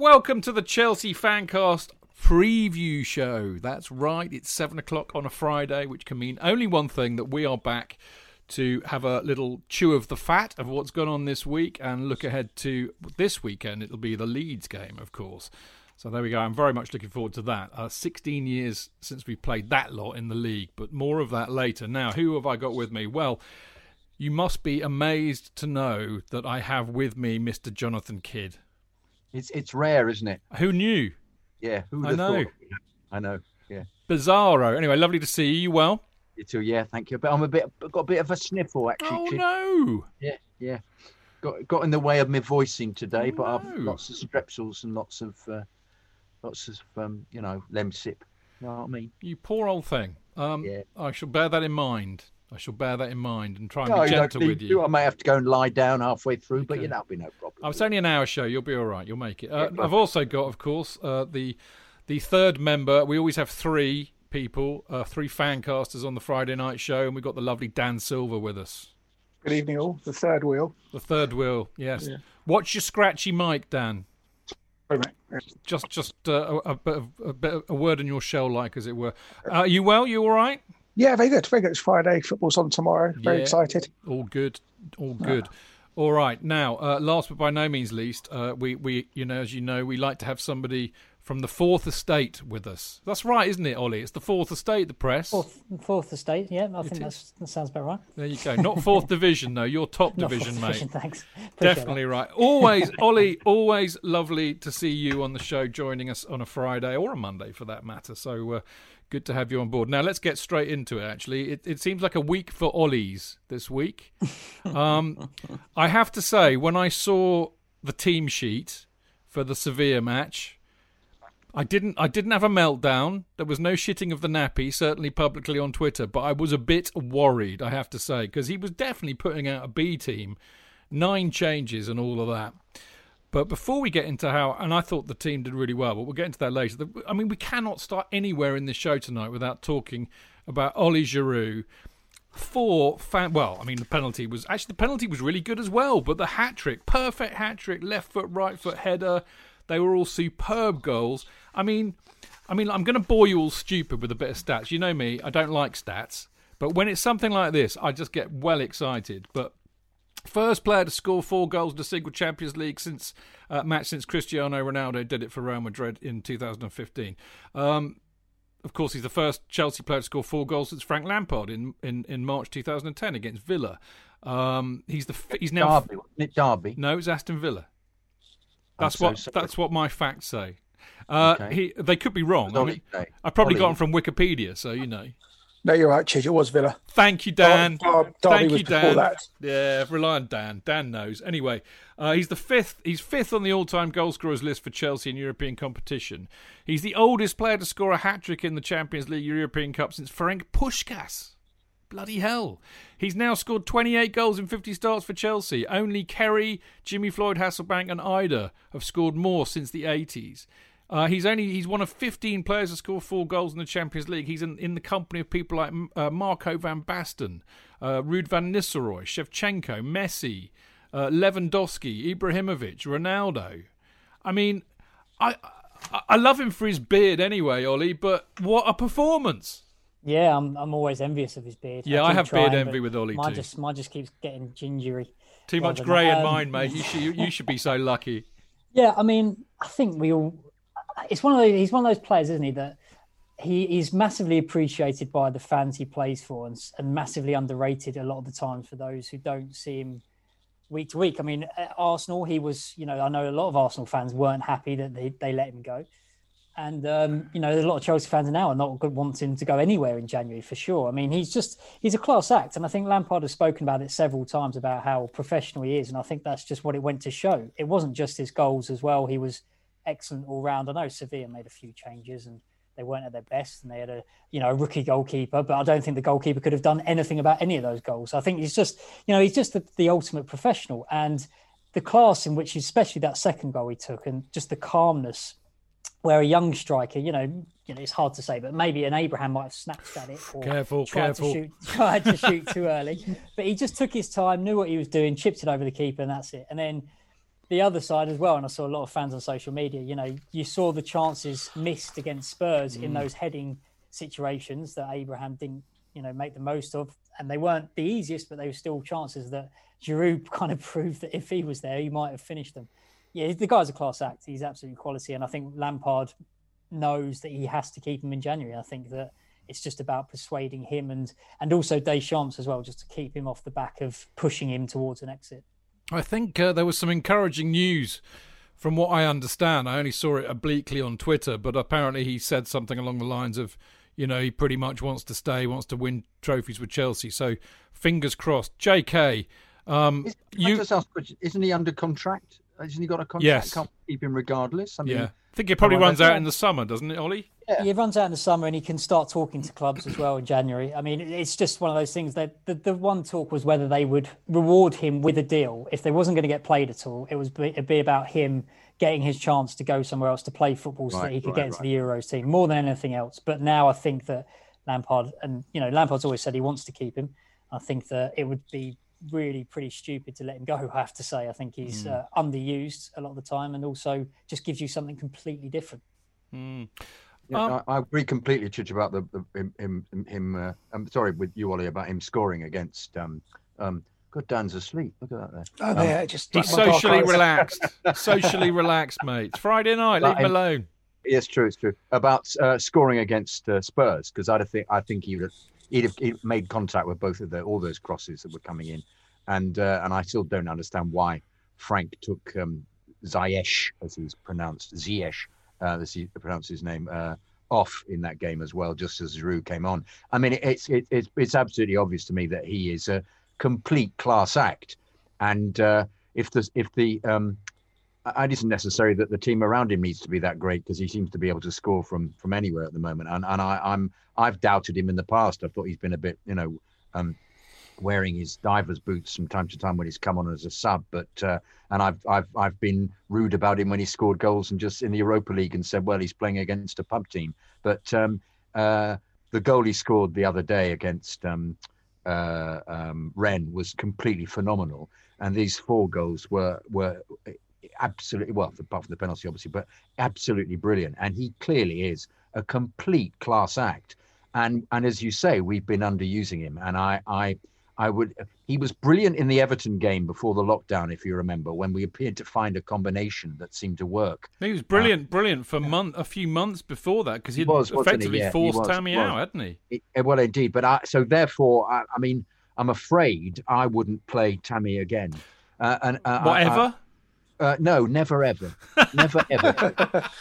Welcome to the Chelsea Fancast preview show. That's right, it's 7 o'clock on a Friday, which can mean only one thing that we are back to have a little chew of the fat of what's gone on this week and look ahead to this weekend. It'll be the Leeds game, of course. So there we go. I'm very much looking forward to that. Uh, 16 years since we played that lot in the league, but more of that later. Now, who have I got with me? Well, you must be amazed to know that I have with me Mr. Jonathan Kidd. It's it's rare, isn't it? Who knew? Yeah, who I know. I know. Yeah, Bizarro. Anyway, lovely to see you. You well? you too. Yeah, thank you. But I'm a bit I've got a bit of a sniffle actually. Oh no! Yeah, yeah. Got got in the way of me voicing today, Oh, but I've no. lots of strepsils and lots of uh, lots of um, you know lemsip. You know what I mean? You poor old thing. Um, Yeah. I shall bear that in mind. I shall bear that in mind and try and No, be gentle need with to. you. I may have to go and lie down halfway through, but Okay. you know, that'll be no problem. Oh, it's only an hour show. You'll be all right. You'll make it. Uh, Yeah, I've also got, of course, uh, the the third member. We always have three people, uh, three fancasters on the Friday night show, and we've got the lovely Dan Silver with us. Good evening, all. The third wheel. The third wheel, yes. Watch your scratchy mic, Dan. Wait a. Just, just uh, a, a bit of a bit of a word in your shell, like as it were. Uh, are you well? You all right? Yeah, very good. Very good. It's Friday. Football's on tomorrow. Very Yeah. excited. All good, all good. All right. Now, uh, last but by no means least, uh, we we you know as you know we like to have somebody from the fourth estate with us. That's right, isn't it, Ollie? It's the fourth estate, the press. Fourth, fourth estate, yeah, I think that's, that sounds about right. There you go. Not fourth division though. You're top Not division, fourth mate. division, thanks. Appreciate Definitely right. Always, Ollie. Always lovely to see you on the show, joining us on a Friday or a Monday for that matter. So uh, good to have you on board. Now let's get straight into it. Actually, it, it seems like a week for Ollies this week. Um, I have to say, when I saw the team sheet for the Sevilla match, I didn't. I didn't have a meltdown. There was no shitting of the nappy, certainly publicly on Twitter. But I was a bit worried, I have to say, because he was definitely putting out a B team, nine changes and all of that. But before we get into how, and I thought the team did really well, but we'll get into that later. I mean, we cannot start anywhere in this show tonight without talking about Ollie Giroud. Four fan. Well, I mean, the penalty was actually the penalty was really good as well. But the hat trick, perfect hat trick, left foot, right foot header. They were all superb goals. I mean, I mean, I'm going to bore you all stupid with a bit of stats. You know me, I don't like stats. But when it's something like this, I just get well excited. But First player to score four goals in a single Champions League since uh, match since Cristiano Ronaldo did it for Real Madrid in 2015. Um, of course, he's the first Chelsea player to score four goals since Frank Lampard in, in, in March 2010 against Villa. Um, he's the he's now Derby, wasn't it Derby? no, it's Aston Villa. That's so what sorry. that's what my facts say. Uh, Okay. he they could be wrong. I, Ollie mean. I probably got them from Wikipedia, so you know. No, you're right, Chidge. It was Villa. Thank you, Dan. Dar- Dar- Derby Thank you, Dan. that. Yeah, rely on Dan. Dan knows. Anyway, uh, he's the fifth. He's fifth on the all-time goal scorers list for Chelsea in European competition. He's the oldest player to score a hat trick in the Champions League European Cup since Ferenc Puskas. Bloody hell. He's now scored 28 goals in 50 starts for Chelsea. Only Kerry, Jimmy Floyd Hasselbaink, and Ida have scored more since the 80s. Uh, he's only he's one of 15 players to score four goals in the Champions League. He's in, in the company of people like uh, Marco van Basten, uh, Ruud van Nistelrooy, Shevchenko, Messi, uh, Lewandowski, Ibrahimovic, Ronaldo. I mean, I, I I love him for his beard anyway, Ollie. But what a performance! Yeah, I'm I'm always envious of his beard. Yeah, I keep have beard envy with Ollie mine too. Just mine just keeps getting gingery. Too much grey in um, mine, mate. You should you, you should be so lucky. Yeah, I mean, I think we all. It's one of those. He's one of those players, isn't he? That he is massively appreciated by the fans he plays for, and, and massively underrated a lot of the times for those who don't see him week to week. I mean, Arsenal, he was. You know, I know a lot of Arsenal fans weren't happy that they, they let him go, and um, you know, a lot of Chelsea fans now are not wanting to go anywhere in January for sure. I mean, he's just he's a class act, and I think Lampard has spoken about it several times about how professional he is, and I think that's just what it went to show. It wasn't just his goals as well; he was excellent all round. I know Sevilla made a few changes and they weren't at their best, and they had a you know a rookie goalkeeper, but I don't think the goalkeeper could have done anything about any of those goals. I think he's just you know he's just the, the ultimate professional, and the class in which, especially that second goal he took, and just the calmness where a young striker, you know, you know, it's hard to say, but maybe an Abraham might have snatched at it or Careful, tried careful. to shoot, tried to shoot too early. But he just took his time, knew what he was doing, chipped it over the keeper, and that's it. And then the other side as well, and I saw a lot of fans on social media. You know, you saw the chances missed against Spurs in mm. those heading situations that Abraham didn't, you know, make the most of, and they weren't the easiest, but they were still chances that Giroud kind of proved that if he was there, he might have finished them. Yeah, the guy's a class act. He's absolutely quality, and I think Lampard knows that he has to keep him in January. I think that it's just about persuading him and and also Deschamps as well, just to keep him off the back of pushing him towards an exit. I think uh, there was some encouraging news from what I understand. I only saw it obliquely on Twitter, but apparently he said something along the lines of, you know, he pretty much wants to stay, wants to win trophies with Chelsea. So fingers crossed. JK, um, Is, can I you, just ask a question? Isn't he under contract? Hasn't he got a contract? Yes. Can't keep him regardless. I mean, yeah, I think it probably runs out in the summer, doesn't it, Ollie? Yeah. He runs out in the summer and he can start talking to clubs as well in January. I mean, it's just one of those things that the, the one talk was whether they would reward him with a deal. If they wasn't going to get played at all, it was it'd be about him getting his chance to go somewhere else to play football so that he could right, get into right. the Euros team more than anything else. But now I think that Lampard and you know Lampard's always said he wants to keep him. I think that it would be really pretty stupid to let him go. I have to say, I think he's uh, underused a lot of the time, and also just gives you something completely different. Hmm. Yeah, Um, I, I agree completely, Chich, about the, the him. him, him uh, I'm sorry with you, Ollie, about him scoring against. Um, um, God, Dan's asleep. Look at that there. Oh, there, just He's like my dark socially relaxed. socially relaxed, mate. It's Friday night. Leave him him- alone. Yes, true, it's true. About uh, scoring against uh, Spurs, because I think I think he would have he'd have he'd made contact with both of the all those crosses that were coming in, and uh, and I still don't understand why Frank took um, Ziyech, as he's pronounced, Ziyech, uh, he pronounced his name, uh, off in that game as well, just as Giroud came on. I mean, it's it, it's it's absolutely obvious to me that he is a complete class act, and uh, if the if the um, it isn't necessary that the team around him needs to be that great because he seems to be able to score from from anywhere at the moment. And and I, I'm I've doubted him in the past. I thought he's been a bit, you know, um, wearing his divers boots from time to time when he's come on as a sub. But uh, and I've I've I've been rude about him when he scored goals and just in the Europa League and said, well, he's playing against a pub team. But um, uh, the goal he scored the other day against um, uh, um, Rennes was completely phenomenal. And these four goals were were absolutely well, apart from the penalty, obviously, but absolutely brilliant. And he clearly is a complete class act. And and as you say, we've been underusing him. And I I I would he was brilliant in the Everton game before the lockdown, if you remember, when we appeared to find a combination that seemed to work. He was brilliant, brilliant for month, a few months before that because He he'd was, wasn't he? effectively Yeah, he forced was, Tammy was. out, hadn't he? It, eh, well, indeed, but I, so therefore, I, I mean, I'm afraid I wouldn't play Tammy again. Uh, and uh, I- I- Whatever. Uh, no, never ever, never ever,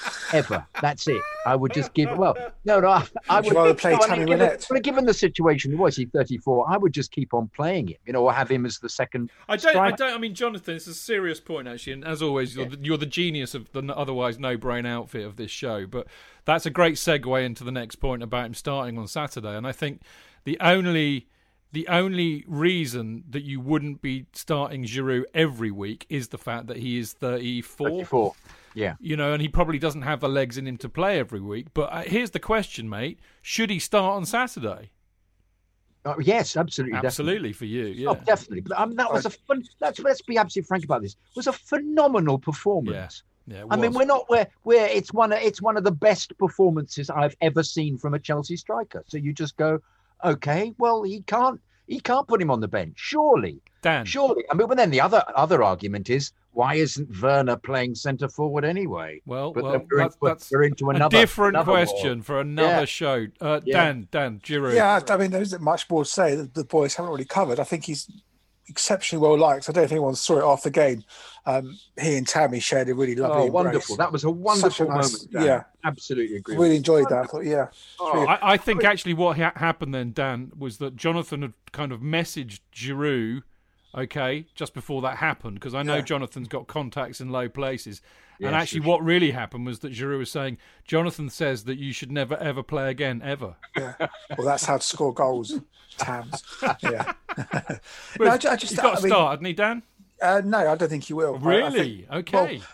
ever. That's it. I would just give. Well, no, no. I, I Would you would rather play no, I Tammy mean, given, Wynette? well, given the situation, was he 34? I would just keep on playing him, you know, or have him as the second. I don't. I don't. I mean, Jonathan, it's a serious point actually, and as always, you're, the, you're the genius of the otherwise no-brain outfit of this show. But that's a great segue into the next point about him starting on Saturday. And I think the only the only reason that you wouldn't be starting Giroud every week is the fact that he is 34. 34. Yeah. You know, and he probably doesn't have the legs in him to play every week. But uh, here's the question, mate: Should he start on Saturday? Oh, yes, absolutely. definitely. Absolutely for you. Yeah. Oh, definitely. But um, that was a fun. Let's let's be absolutely frank about this. It was a phenomenal performance. Yeah, it I mean, we're not we're we're it's one of it's one of the best performances I've ever seen from a Chelsea striker. So you just go, okay, well he can't he can't put him on the bench, surely, Dan. surely. I mean, but then the other other argument is why isn't Werner playing centre forward anyway? Well, But well, we're, that's, we're- that's we're into another a different another war. question for another Yeah. show. Uh, Yeah. Dan, Dan, Giroud. Yeah, I I mean, there isn't much more to say. that the boys haven't really covered. I think he's exceptionally well liked. I don't know if anyone saw it after the game. Um, he and Tammy shared a really lovely. Oh, embrace. wonderful! That was a wonderful nice- moment. Dan. yeah. absolutely agree. with Really you. enjoyed that. I thought, yeah. Oh, I, I think actually what ha- happened then, Dan, was that Jonathan had kind of messaged Giroud, okay, just before that happened, because I know Yeah. Jonathan's got contacts in low places. and actually, what really happened was that Giroud was saying, Jonathan says that you should never ever play again, ever. Yeah. Well, that's how to score goals. Tams. Yeah. No, I, I just. he's got I to mean, start, hasn't he, Dan? Uh, no, I don't think he will. I- I Really? think- okay. well,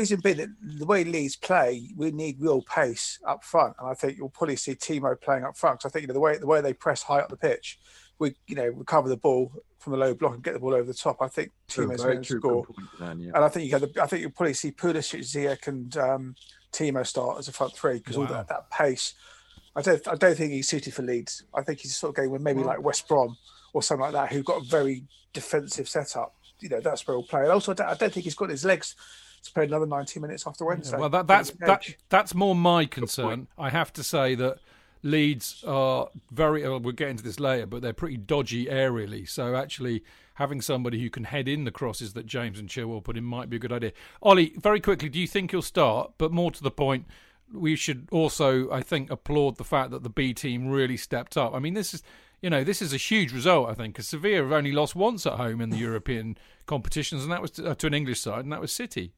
reason being that the way Leeds play, we need real pace up front, and I think you'll probably see Timo playing up front. 'cause I think you know the way the way they press high up the pitch, we you know recover the ball from the low block and get the ball over the top. I think Timo's going to score, point, Dan, yeah. and I think you get the, I think you'll probably see Pulisic, Ziyech, and um, Timo start as a front three because all that, that pace. I don't I don't think he's suited for Leeds. I think he's sort of game where maybe like West Brom or something like that, who've got a very defensive setup. You know, that's where he'll play. And also, I don't, I don't think he's got his legs to play another 90 minutes after Wednesday. Well, that, that's that, that's more my concern. I have to say that Leeds are very. Uh, we'll get into this later, but they're pretty dodgy aerially. So actually, having somebody who can head in the crosses that James and Chilwell put in might be a good idea. Ollie, very quickly, do you think he'll start? But more to the point, we should also, I think, applaud the fact that the B team really stepped up. I mean, this is. You know, this is a huge result, I think, because Sevilla have only lost once at home in the European competitions, and that was to, uh, to an English side, and that was City.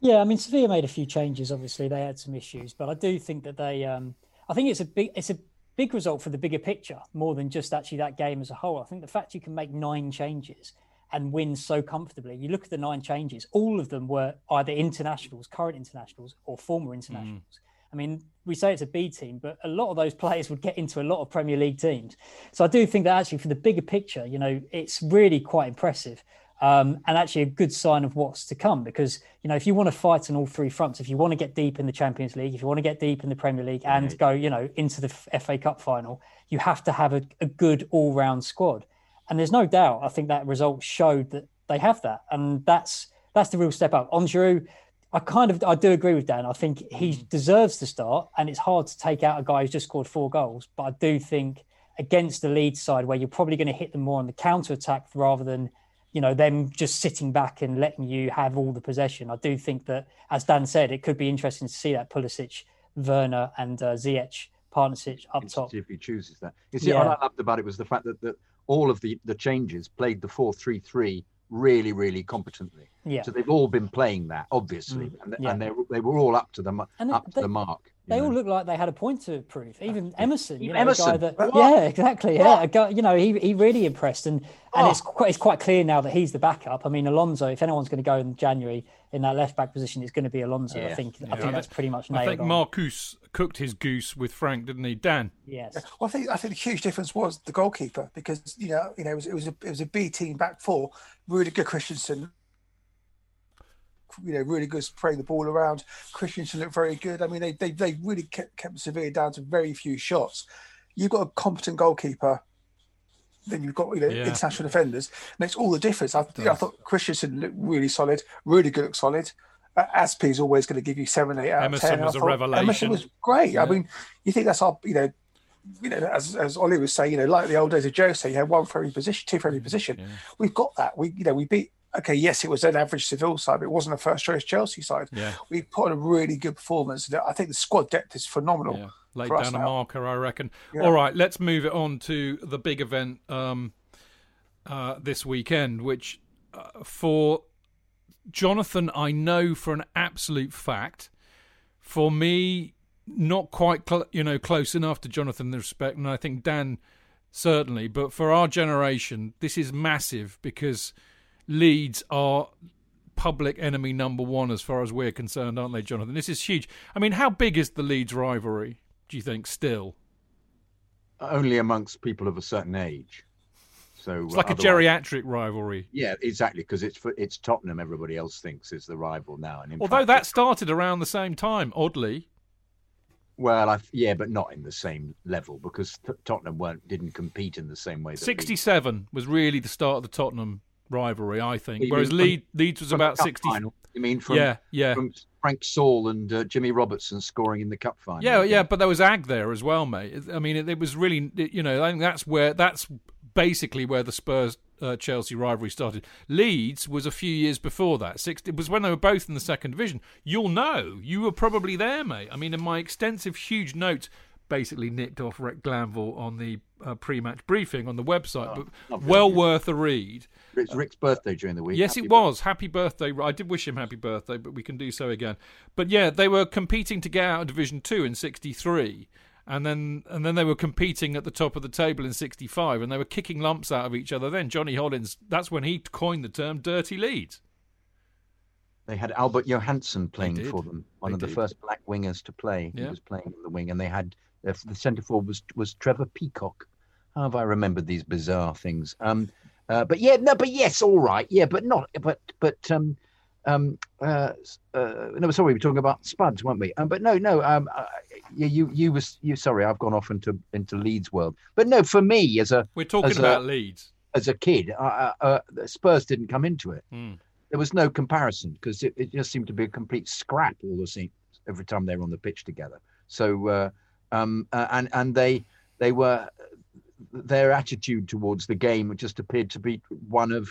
Yeah, I mean Sevilla made a few changes. Obviously, they had some issues, but I do think that they. Um, I think it's a big. It's a big result for the bigger picture, more than just actually that game as a whole. I think the fact you can make nine changes and win so comfortably. You look at the nine changes; all of them were either internationals, current internationals, or former mm. internationals. I mean, we say it's a B team, but a lot of those players would get into a lot of Premier League teams. So I do think that actually, for the bigger picture, you know, it's really quite impressive um, and actually a good sign of what's to come. Because you know, if you want to fight on all three fronts, if you want to get deep in the Champions League, if you want to get deep in the Premier League, and go, you know, into the FA Cup final, you have to have a, a good all-round squad. And there's no doubt, I think that result showed that they have that, and that's that's the real step up. On Giroud, I kind of I do agree with Dan. I think he deserves to start, and it's hard to take out a guy who's just scored four goals. But I do think against the lead side, where you're probably going to hit them more on the counter attack rather than you know them just sitting back and letting you have all the possession. I do think that, as Dan said, it could be interesting to see that Pulisic, Werner, and uh, Ziyech partnership up top. if he chooses that. You see, Yeah. what I loved about it was the fact that, that all of the, the changes played the 4 3 3 really, really competently. Yeah. So they've all been playing that, obviously, mm. and, yeah. and they, they were all up to the, And they- up to the mark. They all know. look like they had a point to prove. Even Emerson, you know, Emerson. guy that, yeah, exactly, yeah, a guy, you know, he, he really impressed, and and Oh. it's quite it's quite clear now that he's the backup. I mean, Alonso, if anyone's going to go in January in that left back position, is going to be Alonso. I think I I think that's pretty much nailed I think on. Marcos cooked his goose with Frank, didn't he? Dan. yes, Well, I think I think the huge difference was the goalkeeper because you know you know it was it was a it was a B team back four, really good Christensen. You know, really good spraying the ball around. Christensen looked very good. I mean, they they, they really kept kept Sevilla down to very few shots. You've got a competent goalkeeper, then you've got you know Yeah. international defenders. Makes all the difference. I, I thought Christensen looked really solid, really good, looked solid. Uh, Azpi is always going to give you seven, eight out Emerson of ten. Was a revelation. Emerson was great. Yeah. I mean, you think that's our you know you know, as as Ollie was saying, you know, like the old days of Jose, you had one for every position, two for every position. We've got that. We, you know, we beat okay, yes, it was an average Seville side, but it wasn't a first choice Chelsea side. Yeah. We put on a really good performance. I think the squad depth is phenomenal. Yeah, laid down a marker, I reckon. Yeah. All right, let's move it on to the big event um, uh, this weekend, which uh, for Jonathan, I know for an absolute fact. For me, not quite cl- you know close enough to Jonathan in the respect, and I think Dan certainly. But for our generation, this is massive because Leeds are public enemy number one as far as we're concerned, aren't they, Jonathan? This is huge. I mean, how big is the Leeds rivalry? Do you think still? Only amongst people of a certain age. So It's uh, like a geriatric rivalry. Yeah, exactly, because it's for, it's Tottenham. Everybody else thinks is the rival now, and Although fact, that started around the same time, oddly. well, I, yeah, but not in the same level because T- Tottenham weren't didn't compete in the same way. Leeds- 67 was really the start of the Tottenham rivalry, I think. You Whereas Leeds, Leeds was about 60. final, You mean from yeah, yeah. from Frank Saul and uh, Jimmy Robertson scoring in the cup final? Yeah, yeah, but there was Ag there as well, mate. I mean, it, it was really, you know, I think that's where that's basically where the Spurs uh, Chelsea rivalry started. Leeds was a few years before that. Six, it was when they were both in the second division. You'll know, you were probably there, mate. I mean, in my extensive, huge notes, basically nicked off Rick Glanville on the uh, pre-match briefing on the website, but lovely. well worth a read. It's Rick's birthday during the week. Yes, Happy it was. Happy birthday. I did wish him happy birthday, but we can do so again. But yeah, they were competing to get out of Division 2 in 63. And then, and then they were competing at the top of the table in '65, and they were kicking lumps out of each other. Then Johnny Hollins, that's when he coined the term "dirty Leeds They had Albert Johanneson playing for them, one They of the first black wingers to play. Yeah. He was playing in the wing, and they had uh, the centre forward was was Trevor Peacock. How have I remembered these bizarre things? Um, uh, but yeah, no, but yes, all right, yeah, but not, but but um, um, uh, uh, no, sorry, we were talking about Spuds, weren't we? Um, but no, no, um, uh, yeah, you you was you. Sorry, I've gone off into into Leeds world. But no, for me as a We're talking As a- about Leeds. as a kid, uh, uh, Spurs didn't come into it. Hmm. There was no comparison because it, it just seemed to be a complete scrap all the same every time they were on the pitch together. So, uh, um, uh, and and they they were their attitude towards the game just appeared to be one of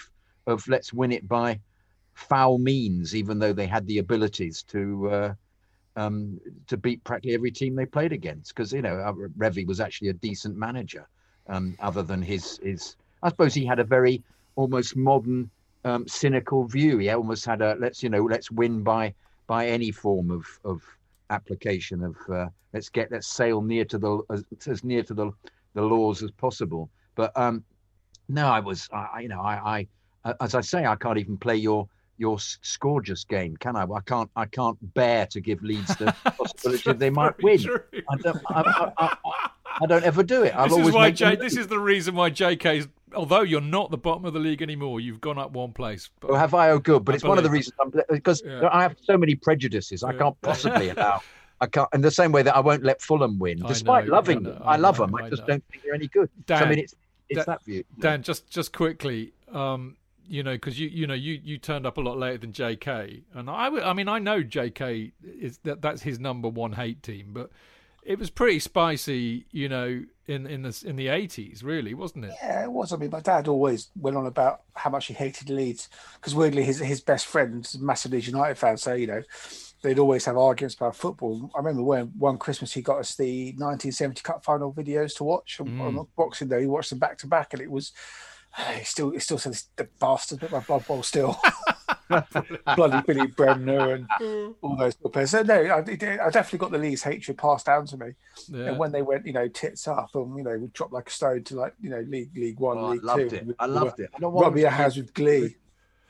of let's win it by foul means, even though they had the abilities to. Uh, um, to beat practically every team they played against, because you know Revie was actually a decent manager, um, other than his his. I suppose he had a very almost modern, um, cynical view. He almost had a let's you know let's win by by any form of of application of uh, let's get let's sail near to the as, as near to the the laws as possible. But um, no, I was I you know I I as I say I can't even play your your s- Scourgeous game, can I? I can't I can't bear to give Leeds the possibility they might win. I don't I, I, I, I don't ever do it. I've This is always why made them J- this is the reason why JK's. Although you're not the bottom of the league anymore, you've gone up one place. But Well, have I? Oh, good. But I it's one of the reasons I'm because Yeah. I have so many prejudices. I can't possibly allow. I can't. In the same way that I won't let Fulham win, despite know, loving them. I I, love know, them. I I just know. don't think they're any good. so, I mean, it's it's Dan- that view. Dan, just just quickly, um, you know, because you you know you you turned up a lot later than J.K. and I I mean I know J.K. is that that's his number one hate team, but it was pretty spicy, you know, in in the in the eighties, really, wasn't it? Yeah, it was. I mean, my dad always went on about how much he hated Leeds because weirdly, his his best friend's massive Leeds United fan. So you know, they'd always have arguments about football. I remember when one Christmas he got us the 1970 Cup final videos to watch on, Mm. on Boxing Day. He watched them back to back, and it was. He still, he still says the bastard bit my blood bowl still. Bloody Billy Bremner and all those good players. So no, I, I definitely got the Leeds hatred passed down to me. Yeah. And when they went, you know, tits up and you know, would drop like a stone to like, you know, League League One, Oh, I League loved Two. it. I loved it. I don't want Rub them your hands with glee.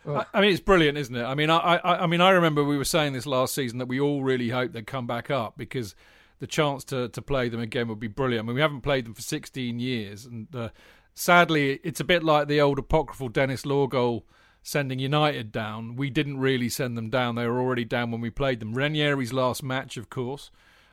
I, I mean, it's brilliant, isn't it? I mean, I, I, I mean, I remember we were saying this last season that we all really hoped they'd come back up because the chance to, to play them again would be brilliant. I mean, we haven't played them for 16 years, and uh, sadly, it's a bit like the old apocryphal Denis Law goal sending United down. We didn't really send them down; they were already down when we played them. Ranieri's last match, of course,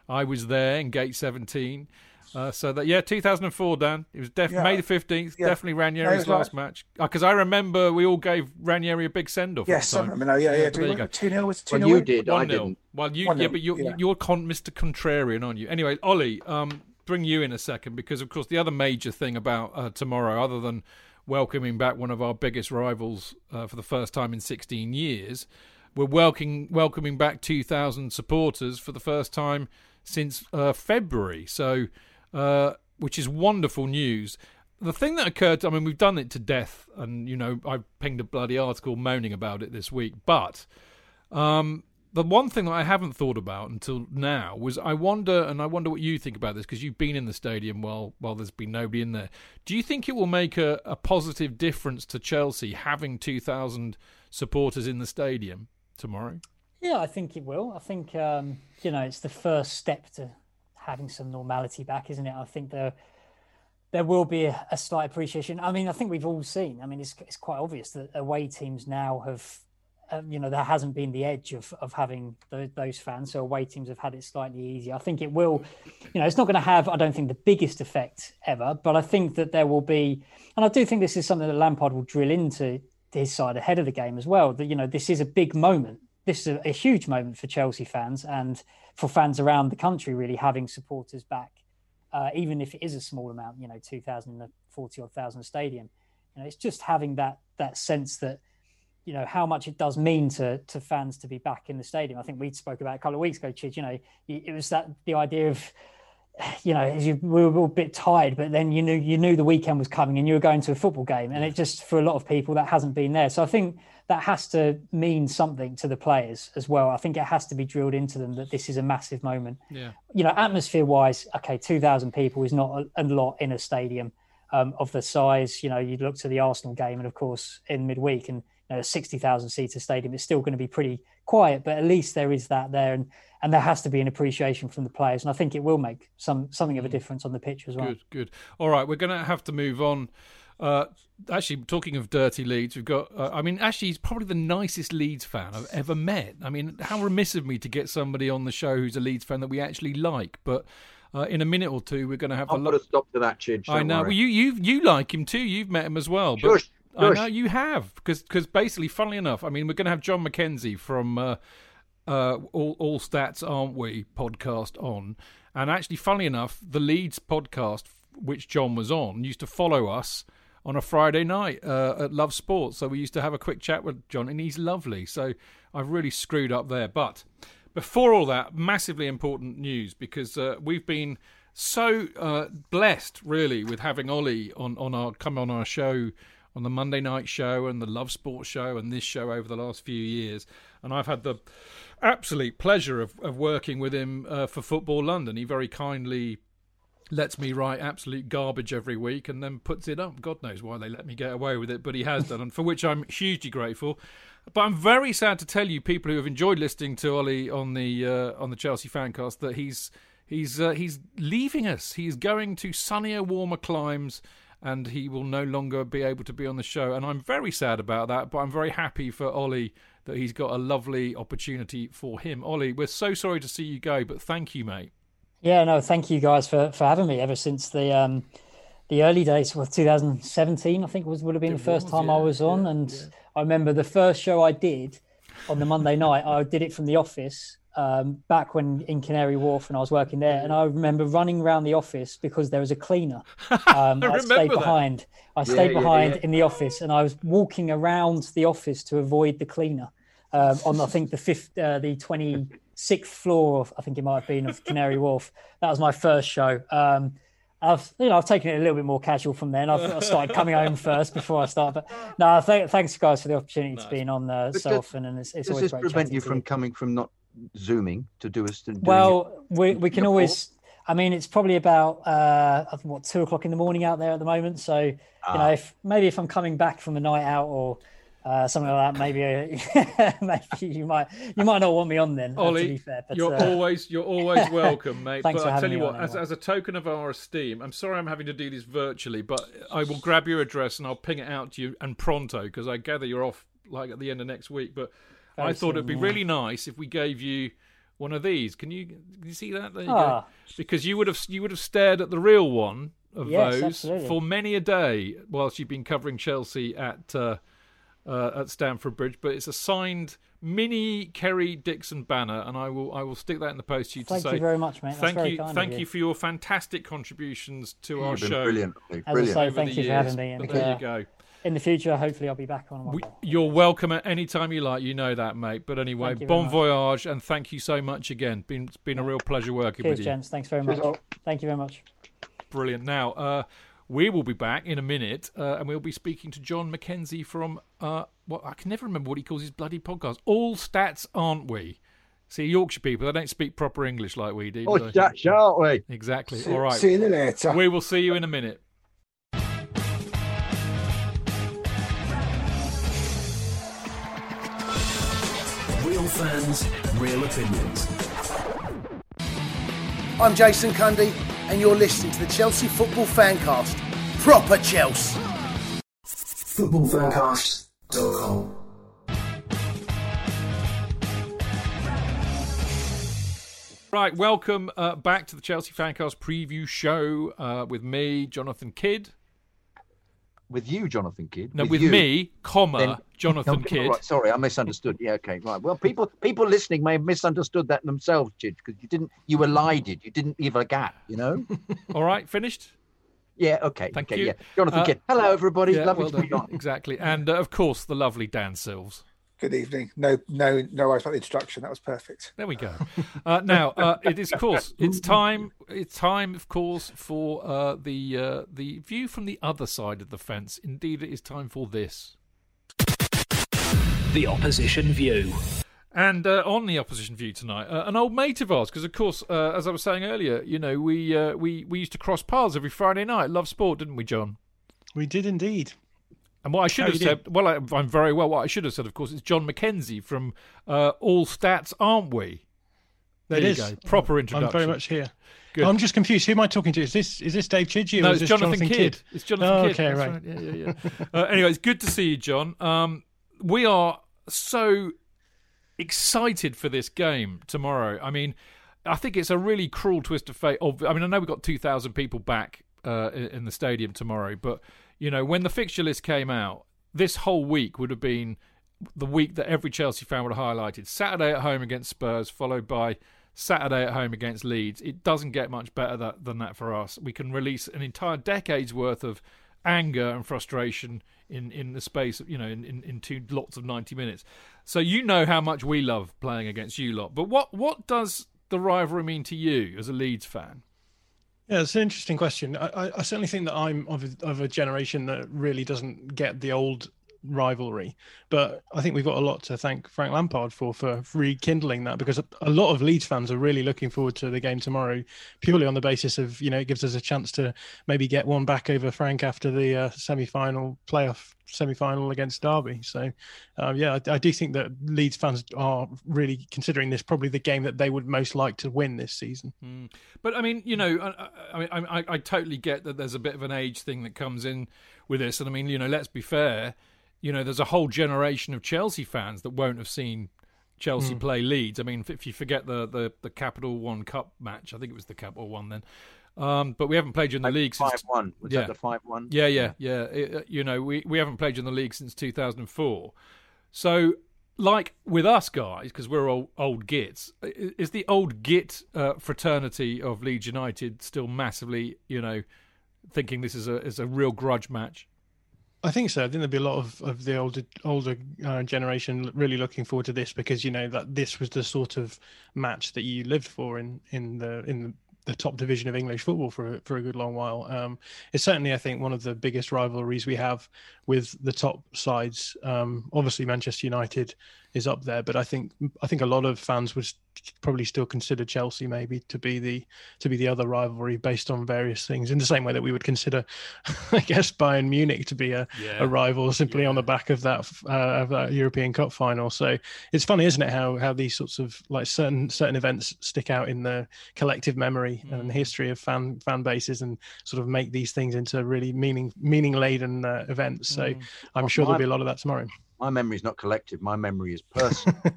I was there in Gate 17. Uh, so that yeah, 2004, Dan. It was def- Yeah. May the 15th. Yeah. Definitely No, Ranieri's was right. last match. Because I remember we all gave Ranieri a big send off. Yes, I remember now. Yeah, yeah. but there you go. Two 0 was it two Well, 0 you did. I nil. didn't. Well, you One yeah, nil, but you're yeah. you're con- Mr. Contrarian, aren't you? Anyway, Ollie, um, bring you in a second because of course the other major thing about uh, tomorrow, other than welcoming back one of our biggest rivals uh, for the first time in 16 years. We're welcoming welcoming back 2,000 supporters for the first time since uh, February. So, uh, which is wonderful news. The thing that occurred, I mean, we've done it to death, and you know, I pinged a bloody article moaning about it this week. But um, the one thing that I haven't thought about until now was I wonder, and I wonder what you think about this because you've been in the stadium while while there's been nobody in there. Do you think it will make a, a positive difference to Chelsea having two thousand supporters in the stadium tomorrow? Yeah, I think it will. I think um, you know it's the first step to having some normality back, isn't it? I think there there will be a, a slight appreciation. I mean, I think we've all seen. I mean, it's it's quite obvious that away teams now have um, you know there hasn't been the edge of of having the, those fans. So away teams have had it slightly easier. I think it will, you know, it's not going to have I don't think the biggest effect ever, but I think that there will be, and I do think this is something that Lampard will drill into his side ahead of the game as well. That you know this is a big moment. This is a, a huge moment for Chelsea fans and for fans around the country. Really having supporters back, uh, even if it is a small amount, you know, two thousand, forty odd thousand stadium. You know, it's just having that that sense that you know how much it does mean to to fans to be back in the stadium. I think we spoke about a couple of weeks ago, Chid. You know, it was that the idea of you know you, we were a bit tired, but then you knew you knew the weekend was coming and you were going to a football game, and it just for a lot of people that hasn't been there. So I think that has to mean something to the players as well. I think it has to be drilled into them that this is a massive moment. Yeah. You know, atmosphere wise, okay, two thousand people is not a, a lot in a stadium. Um, of the size, you know, you look to the Arsenal game, and of course in midweek, and a 60,000 seater stadium, it's still going to be pretty quiet, but at least there is that there. And, and there has to be an appreciation from the players. And I think it will make some something of a difference on the pitch as well. Good, good. All right, we're going to have to move on. Uh, actually, talking of dirty Leeds, we've got. Uh, I mean, actually, he's probably the nicest Leeds fan I've ever met. I mean, how remiss of me to get somebody on the show who's a Leeds fan that we actually like. But uh, in a minute or two, we're going to have I'll a put a stop to that, Chidge. I know. Well, you you you like him too. You've met him as well. But Shush, I know you have because because basically, funnily enough, I mean, we're going to have John McKenzie from uh, uh, All All Stats Aren't We podcast on, and actually, funnily enough, the Leeds podcast which John was on used to follow us on a Friday night uh, at Love Sports. So we used to have a quick chat with John, and he's lovely. So I've really screwed up there. But before all that, massively important news because uh, we've been so uh, blessed, really, with having Ollie on, on our come on our show on the Monday night show and the Love Sports show and this show over the last few years. And I've had the absolute pleasure of, of working with him uh, for Football London. He very kindly lets me write absolute garbage every week and then puts it up. God knows why they let me get away with it, but he has done, and for which I'm hugely grateful. But I'm very sad to tell you, people who have enjoyed listening to Ollie on the uh, on the Chelsea fancast, that he's he's uh, he's leaving us. He's going to sunnier, warmer climes, and he will no longer be able to be on the show. And I'm very sad about that. But I'm very happy for Ollie that he's got a lovely opportunity for him. Ollie, we're so sorry to see you go, but thank you, mate. Yeah, no, thank you guys for, for having me ever since the um, the early days of 2017. I think was would have been It the first was, time yeah, I was on, yeah, and yeah. I remember the first show I did on the Monday night. I did it from the office um, back when in Canary Wharf, and I was working there. And I remember running around the office because there was a cleaner. Um, I stayed that. behind. I stayed yeah, behind yeah. in the office, and I was walking around the office to avoid the cleaner. Um, on I think the fifth, uh, the twenty sixth floor of I think it might have been of Canary Wharf. That was my first show. Um, I've you know I've taken it a little bit more casual from then. I've, I started coming home first before I start. But no, th- thanks guys for the opportunity to being on uh, But so often, and it's, it's Does always this prevent you from coming from not zooming to do us? to doing it? Well, we we can your always. I mean, it's probably about uh, what two o'clock in the morning out there at the moment. So you Ah. know, if maybe if I'm coming back from a night out or uh, something like that, maybe uh, maybe you might you might not want me on then. uh, to Ollie, be fair, but, you're uh, always you're always welcome, mate. But for I tell you what, on as, as a token of our esteem, I'm sorry I'm having to do this virtually, but I will grab your address and I'll ping it out to you and pronto because I gather you're off like at the end of next week. But I Very thought it'd be yeah. really nice if we gave you one of these. Can you can you see that? There you Ah. go. Because you would have you would have stared at the real one of Yes, those absolutely. for many a day whilst you've been covering Chelsea at uh, uh, at Stamford Bridge. But it's a signed mini Kerry Dixon banner, and I will I will stick that in the post to you Thank to say you very much, mate. That's thank very you, kind of thank you. you for your fantastic contributions to our You've been show. brilliant, As I brilliant. say, thank the you for years. having me. And, there uh, you go. In the future, hopefully, I'll be back on We, you're welcome at any time you like. You know that, mate. But anyway, Thank you very bon much. voyage, and thank you so much again. Been it's been a real pleasure working Cheers, with you. gents. Thanks very much. all. Thank you very much. Brilliant. Now, uh, we will be back in a minute, uh, and we'll be speaking to John McKenzie from uh, what I can never remember what he calls his bloody podcast. All stats, aren't we? See, Yorkshire people, they don't speak proper English like we do. Oh, do they? that shan't we? Exactly. See, All right. see you in the later. We will see you in a minute. Fans, real opinions. I'm Jason Cundy, and you're listening to the Chelsea Football Fancast. Proper Chelsea. Footballfancast.com. Right, welcome uh, back to the Chelsea Fancast preview show uh, with me, Jonathan Kidd. With you, Jonathan Kidd. No, with, you. me, comma, Then- Jonathan Okay, Kidd. right, sorry, I misunderstood. Yeah, okay, right. Well, people people listening may have misunderstood that themselves, Chid, because you didn't you elided, you didn't leave a gap, you know. All right, finished? Yeah, okay, Thank okay, you. yeah. Jonathan Uh, Kidd. Hello, everybody. Yeah, Lovely well to be on. Exactly. And uh, of course, the lovely Dan Silves. Good evening. No, no, no worries about the introduction. That was perfect. There we go. Uh, now uh, it is, of course, it's time. It's time, of course, for uh, the uh, the view from the other side of the fence. Indeed, it is time for this. The opposition view. And uh, on the opposition view tonight, uh, an old mate of ours, because of course, uh, as I was saying earlier, you know, we uh, we we used to cross paths every Friday night. Love sport, didn't we, John? We did indeed. And what I should How have said, well, I, I'm very well. What I should have said, of course, is John McKenzie from uh, All Stats, aren't we? There It you is. go. Proper introduction. I'm very much here. Good. I'm just confused. Who am I talking to? Is this is this Dave Chidgey or No, is it's this Jonathan, Kidd. It's Jonathan Oh, Kidd. okay, That's right. Yeah, yeah, yeah. uh, anyway, it's good to see you, John. Um, we are so excited for this game tomorrow. I mean, I think it's a really cruel twist of fate. Of, I mean, I know we've got 2,000 people back uh, in the stadium tomorrow, but, you know, when the fixture list came out, this whole week would have been the week that every Chelsea fan would have highlighted. Saturday at home against Spurs, followed by Saturday at home against Leeds. It doesn't get much better that, than that for us. We can release an entire decade's worth of anger and frustration in, in the space of, you know, in, in, in two lots of 90 minutes. So you know how much we love playing against you lot. But what, what does the rivalry mean to you as a Leeds fan? Yeah, it's an interesting question. I, I, certainly think that I'm of a, of a generation that really doesn't get the old rivalry, but I think we've got a lot to thank Frank Lampard for for rekindling that because a, lot of Leeds fans are really looking forward to the game tomorrow, purely on the basis of you know it gives us a chance to maybe get one back over Frank after the uh, semi-final playoff semi-final against Derby. So, um, yeah, I, I do think that Leeds fans are really considering this probably the game that they would most like to win this season. Mm. But I mean, you know, I, I mean, I, I totally get that there's a bit of an age thing that comes in with this, and I mean, you know, let's be fair. You know, there's a whole generation of Chelsea fans that won't have seen Chelsea Mm. play Leeds. I mean, if you forget the, the the Capital One Cup match, I think it was the Capital One then. Um, but we haven't played you in the league since Five one. Was yeah. that the five one? Yeah, yeah, yeah. It- uh, you know, we, we haven't played you in the league since 2004. So, like with us guys, because we're all old gits, is the old git uh, fraternity of Leeds United still massively, you know, thinking this is a is a real grudge match? I think so. I think there'll be a lot of, of the older older uh, generation really looking forward to this because you know that this was the sort of match that you lived for in in the in the, the top division of English football for for a good long while. Um, it's certainly, I think, one of the biggest rivalries we have with the top sides. Um, obviously, Manchester United is up there, but I think I think a lot of fans would probably still consider Chelsea maybe to be the to be the other rivalry based on various things in the same way that we would consider I guess Bayern Munich to be a, Yeah. a rival simply on the back of that uh, of that European Cup final so it's funny isn't it how how these sorts of like certain certain events stick out in the collective memory and history of fan fan bases and sort of make these things into really meaning meaning laden uh, events so I'm Well, sure there'll be a lot of that tomorrow My memory is not collective. My memory is personal.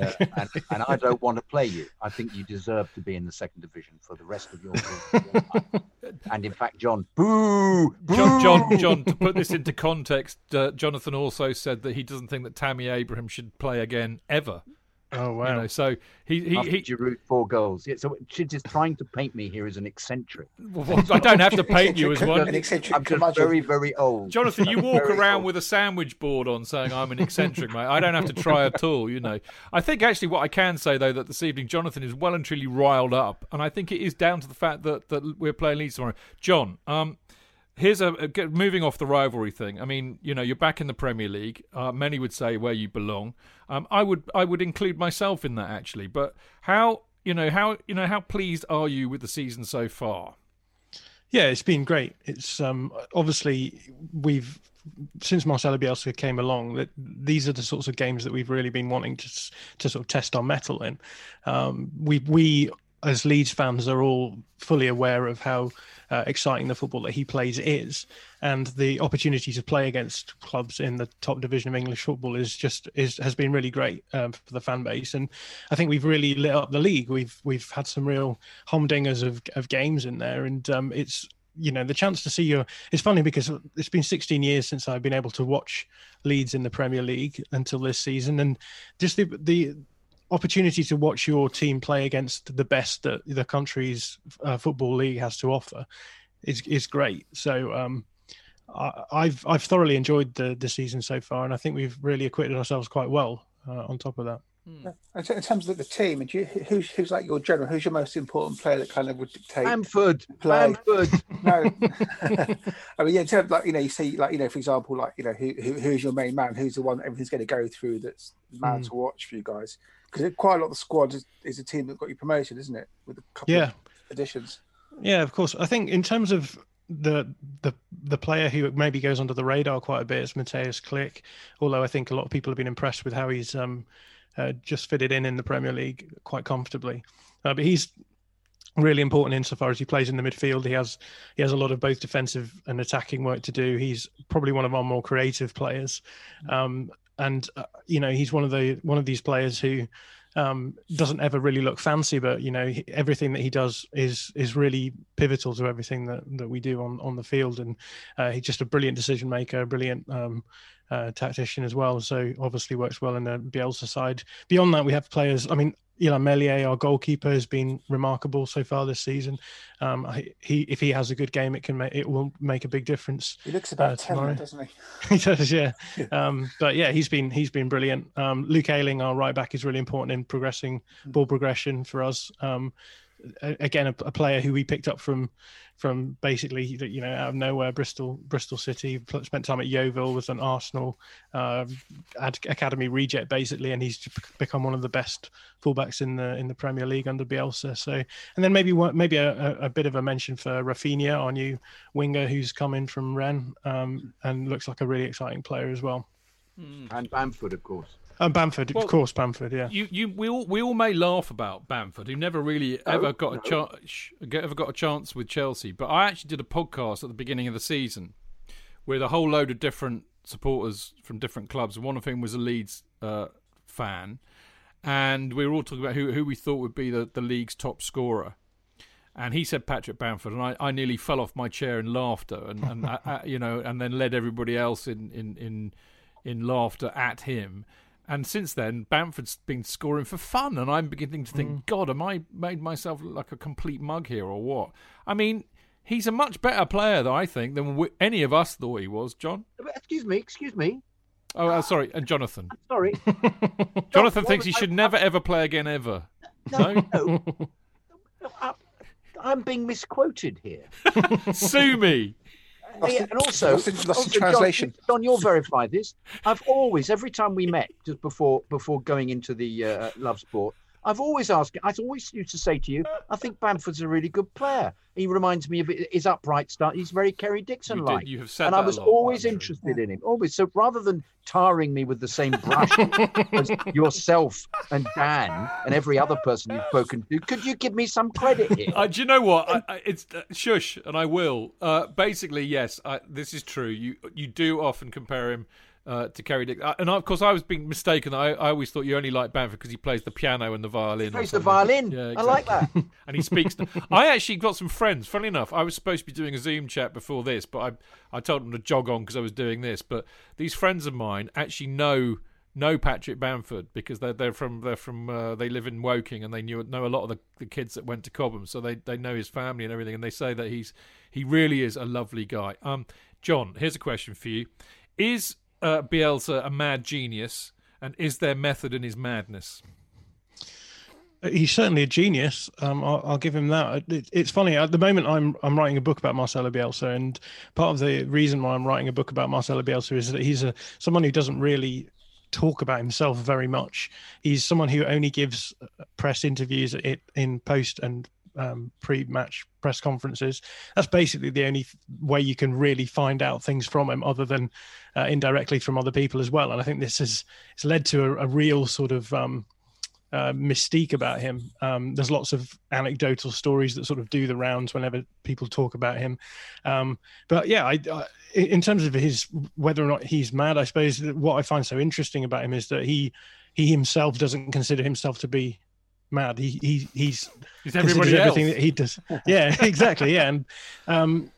Uh, and, and I don't want to play you. I think you deserve to be in the second division for the rest of your career. and in fact, John, boo, boo. John, John, John, to put this into context, uh, Jonathan also said that he doesn't think that Tammy Abraham should play again ever. Oh wow! You know, so he he, After he Giroud four goals. Yeah, so she's just trying to paint me here as an eccentric. well, I don't have to paint you as An one. eccentric I'm just very, very old. Jonathan, you walk around old. with a sandwich board on saying I'm an eccentric, mate. I don't have to try at all, you know. I think actually what I can say though that this evening Jonathan is well and truly riled up, and I think it is down to the fact that that we're playing Leeds tomorrow. John, um, here's a, a moving off the rivalry thing. I mean, you know, you're back in the Premier League. Uh, many would say where you belong. Um, I would I would include myself in that actually. But how you know how you know how pleased are you with the season so far? Yeah, it's been great. It's um obviously we've since Marcelo Bielsa came along that these are the sorts of games that we've really been wanting to to sort of test our mettle in. Um, we we as Leeds fans are all fully aware of how uh, exciting the football that he plays is, and the opportunity to play against clubs in the top division of English football is just is has been really great um, for the fan base, and I think we've really lit up the league. We've we've had some real humdingers of of games in there, and um, it's you know the chance to see your It's funny because it's been 16 years since I've been able to watch Leeds in the Premier League until this season, and just the the opportunity to watch your team play against the best that the country's uh, football league has to offer is is great. So um, I, I've I've thoroughly enjoyed the the season so far, and I think we've really acquitted ourselves quite well. Uh, on top of that, In in terms of the team, and you, who's who's like your general? Who's your most important player that kind of would dictate? Bamford, Play. Bamford. no, I mean, yeah, in terms of like you know, you see, like you know, for example, like you know, who, who who's your main man? Who's the one that everything's going to go through? That's the man Mm. to watch for you guys? Because quite a lot of the squad is, is a team that got you promoted, isn't it? With a couple Yeah. of additions. yeah, of course. I think in terms of the the the player who maybe goes under the radar quite a bit is Mateusz Klich, although I think a lot of people have been impressed with how he's um, uh, just fitted in in the Premier League quite comfortably. Uh, but he's really important insofar as he plays in the midfield. He has he has a lot of both defensive and attacking work to do. He's probably one of our more creative players, um, and uh, you know he's one of the one of these players who um, doesn't ever really look fancy, but you know he, everything that he does is is really pivotal to everything that, that we do on, on the field, and uh, he's just a brilliant decision maker, a brilliant um, uh, tactician as well. So obviously works well in the Bielsa side. Beyond that, we have players. I mean, Illan Meslier, our goalkeeper, has been remarkable so far this season. Um, I- he if he has a good game, it can make it will make a big difference. He looks about Uh, ten, doesn't he? he does, yeah. Um, but yeah, he's been he's been brilliant. Um, Luke Ayling, our right back, is really important in progressing ball progression for us. Um, again, a, a player who we picked up from from basically you know out of nowhere, Bristol Bristol City. Spent time at Yeovil, was an Arsenal uh, ad- academy reject basically, and he's become one of the best fullbacks in the in the Premier League under Bielsa. So, and then maybe maybe a, a, bit of a mention for Rafinha, our new winger who's come in from Rennes um, and looks like a really exciting player as well. And Bamford, of course. And Bamford, Well, of course, Bamford, yeah. You, you, we all, we all may laugh about Bamford, who never really ever got a chance, ever got a chance with Chelsea. But I actually did a podcast at the beginning of the season with a whole load of different supporters from different clubs. One of whom was a Leeds uh, fan, and we were all talking about who, who we thought would be the, the league's top scorer. And he said Patrick Bamford, and I, I nearly fell off my chair in laughter, and, and I, I, uh, uh, you know, and then led everybody else in, in, in in laughter at him. And since then, Bamford's been scoring for fun, and I'm beginning to think, God, am I made myself look like a complete mug here, or what? I mean, he's a much better player, though I think, than we, any of us thought he was. John, Excuse me, excuse me. oh, uh, sorry, and Jonathan. Sorry. Jonathan thinks was he I- should never ever play again ever. No, No. I, I'm being misquoted here. sue me. Lost and also, lost in- lost in also, John- translation. John, you'll verify this. I've always, every time we met, just before before going into the uh, love sport, I've always asked. I always used to say to you, I think Bamford's a really good player. He reminds me of his upright start. He's very Kerry Dixon like. did. You have said and that I a was lot, always actually. interested in him. Always. So rather than tarring me with the same brush as yourself and Dan and every other person you've spoken to, could you give me some credit here? Uh, do you know what? I, I, it's uh, shush, and I will. Uh, basically, yes, I, this is true. You you do often compare him Uh, to carry Dick, uh, and of course I was being mistaken. I, I always thought you only like Bamford because he plays the piano and the violin. He plays the violin. Yeah, I like that. and he speaks. I actually got some friends. Funny enough, I was supposed to be doing a Zoom chat before this, but I I told them to jog on because I was doing this. But these friends of mine actually know know Patrick Bamford because they're they're from they're from uh, they live in Woking and they knew know a lot of the, the kids that went to Cobham, so they they know his family and everything, and they say that he's he really is a lovely guy. Um, John, here's a question for you: Is uh, Bielsa a mad genius, and is there method in his madness? He's certainly a genius. Um, I'll, I'll, give him that. It, it's funny at the moment. I'm I'm writing a book about Marcelo Bielsa, and part of the reason why I'm writing a book about Marcelo Bielsa is that he's a someone who doesn't really talk about himself very much. He's someone who only gives press interviews in post and um, pre-match press conferences. That's basically the only way you can really find out things from him, other than uh, indirectly from other people as well. And I think this has it's led to a, a real sort of um, uh, mystique about him. Um, there's lots of anecdotal stories that sort of do the rounds whenever people talk about him. Um, but yeah, I, I, in terms of his whether or not he's mad, I suppose what I find so interesting about him is that he he himself doesn't consider himself to be mad. He he he's he's everybody everything else. that he does. Yeah, exactly. Yeah, and um,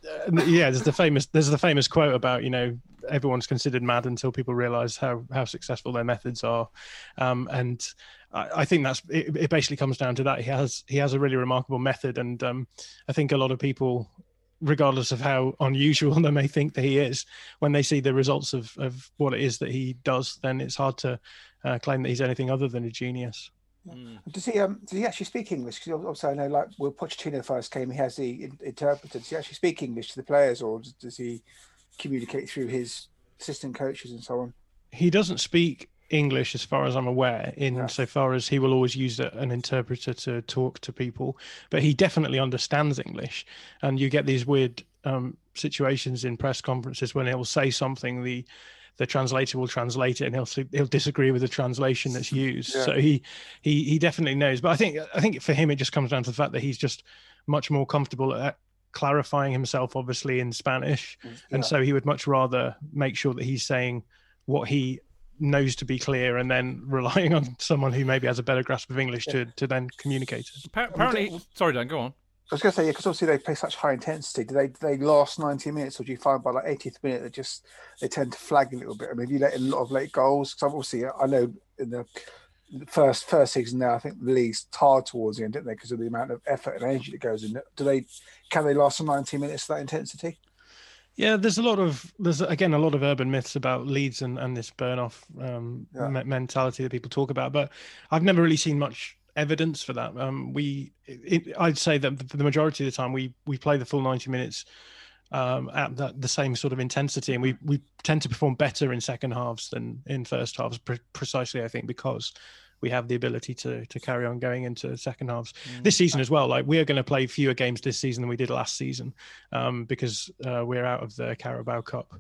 yeah, there's the famous there's the famous quote about you know everyone's considered mad until people realize how how successful their methods are, um, and I, I think that's it, it. Basically, comes down to that. He has he has a really remarkable method, and um, I think a lot of people. Regardless of how unusual they may think that he is, when they see the results of, of what it is that he does, then it's hard to uh, claim that he's anything other than a genius. Mm. Does he um does he actually speak English? Because obviously I know like when Pochettino first came, he has the in- interpreter. Does he actually speak English to the players, or does, does he communicate through his assistant coaches and so on? He doesn't speak English, as far as I'm aware, in Yeah. so far as he will always use a, an interpreter to talk to people. But he definitely understands English, and you get these weird um, situations in press conferences when he'll say something the the translator will translate it and he'll he'll disagree with the translation that's used. Yeah. So he he he definitely knows. But I think I think for him it just comes down to the fact that he's just much more comfortable at clarifying himself, obviously in Spanish, Yeah. and so he would much rather make sure that he's saying what he knows to be clear and then relying on someone who maybe has a better grasp of English to to then communicate it. Apparently, sorry, Dan, go on. I was going to say, yeah, because obviously they play such high intensity. Do they do they last 90 minutes, or do you find by like 80th minute they just they tend to flag a little bit? I mean, you let in a lot of late goals? Because obviously, I know in the first first season now, I think the league's tired towards the end, didn't they? Because of the amount of effort and energy that goes in. Do they can they last 90 minutes that intensity? Yeah, there's a lot of there's again a lot of urban myths about Leeds and, and this burn off um, Yeah. me- mentality that people talk about, but I've never really seen much evidence for that. Um, we, it, I'd say that for the majority of the time we we play the full 90 minutes um, at the, the same sort of intensity, and we we tend to perform better in second halves than in first halves, pre- precisely I think because we have the ability to to carry on going into second halves this season as well. Like we are going to play fewer games this season than we did last season um, because uh, we're out of the Carabao Cup.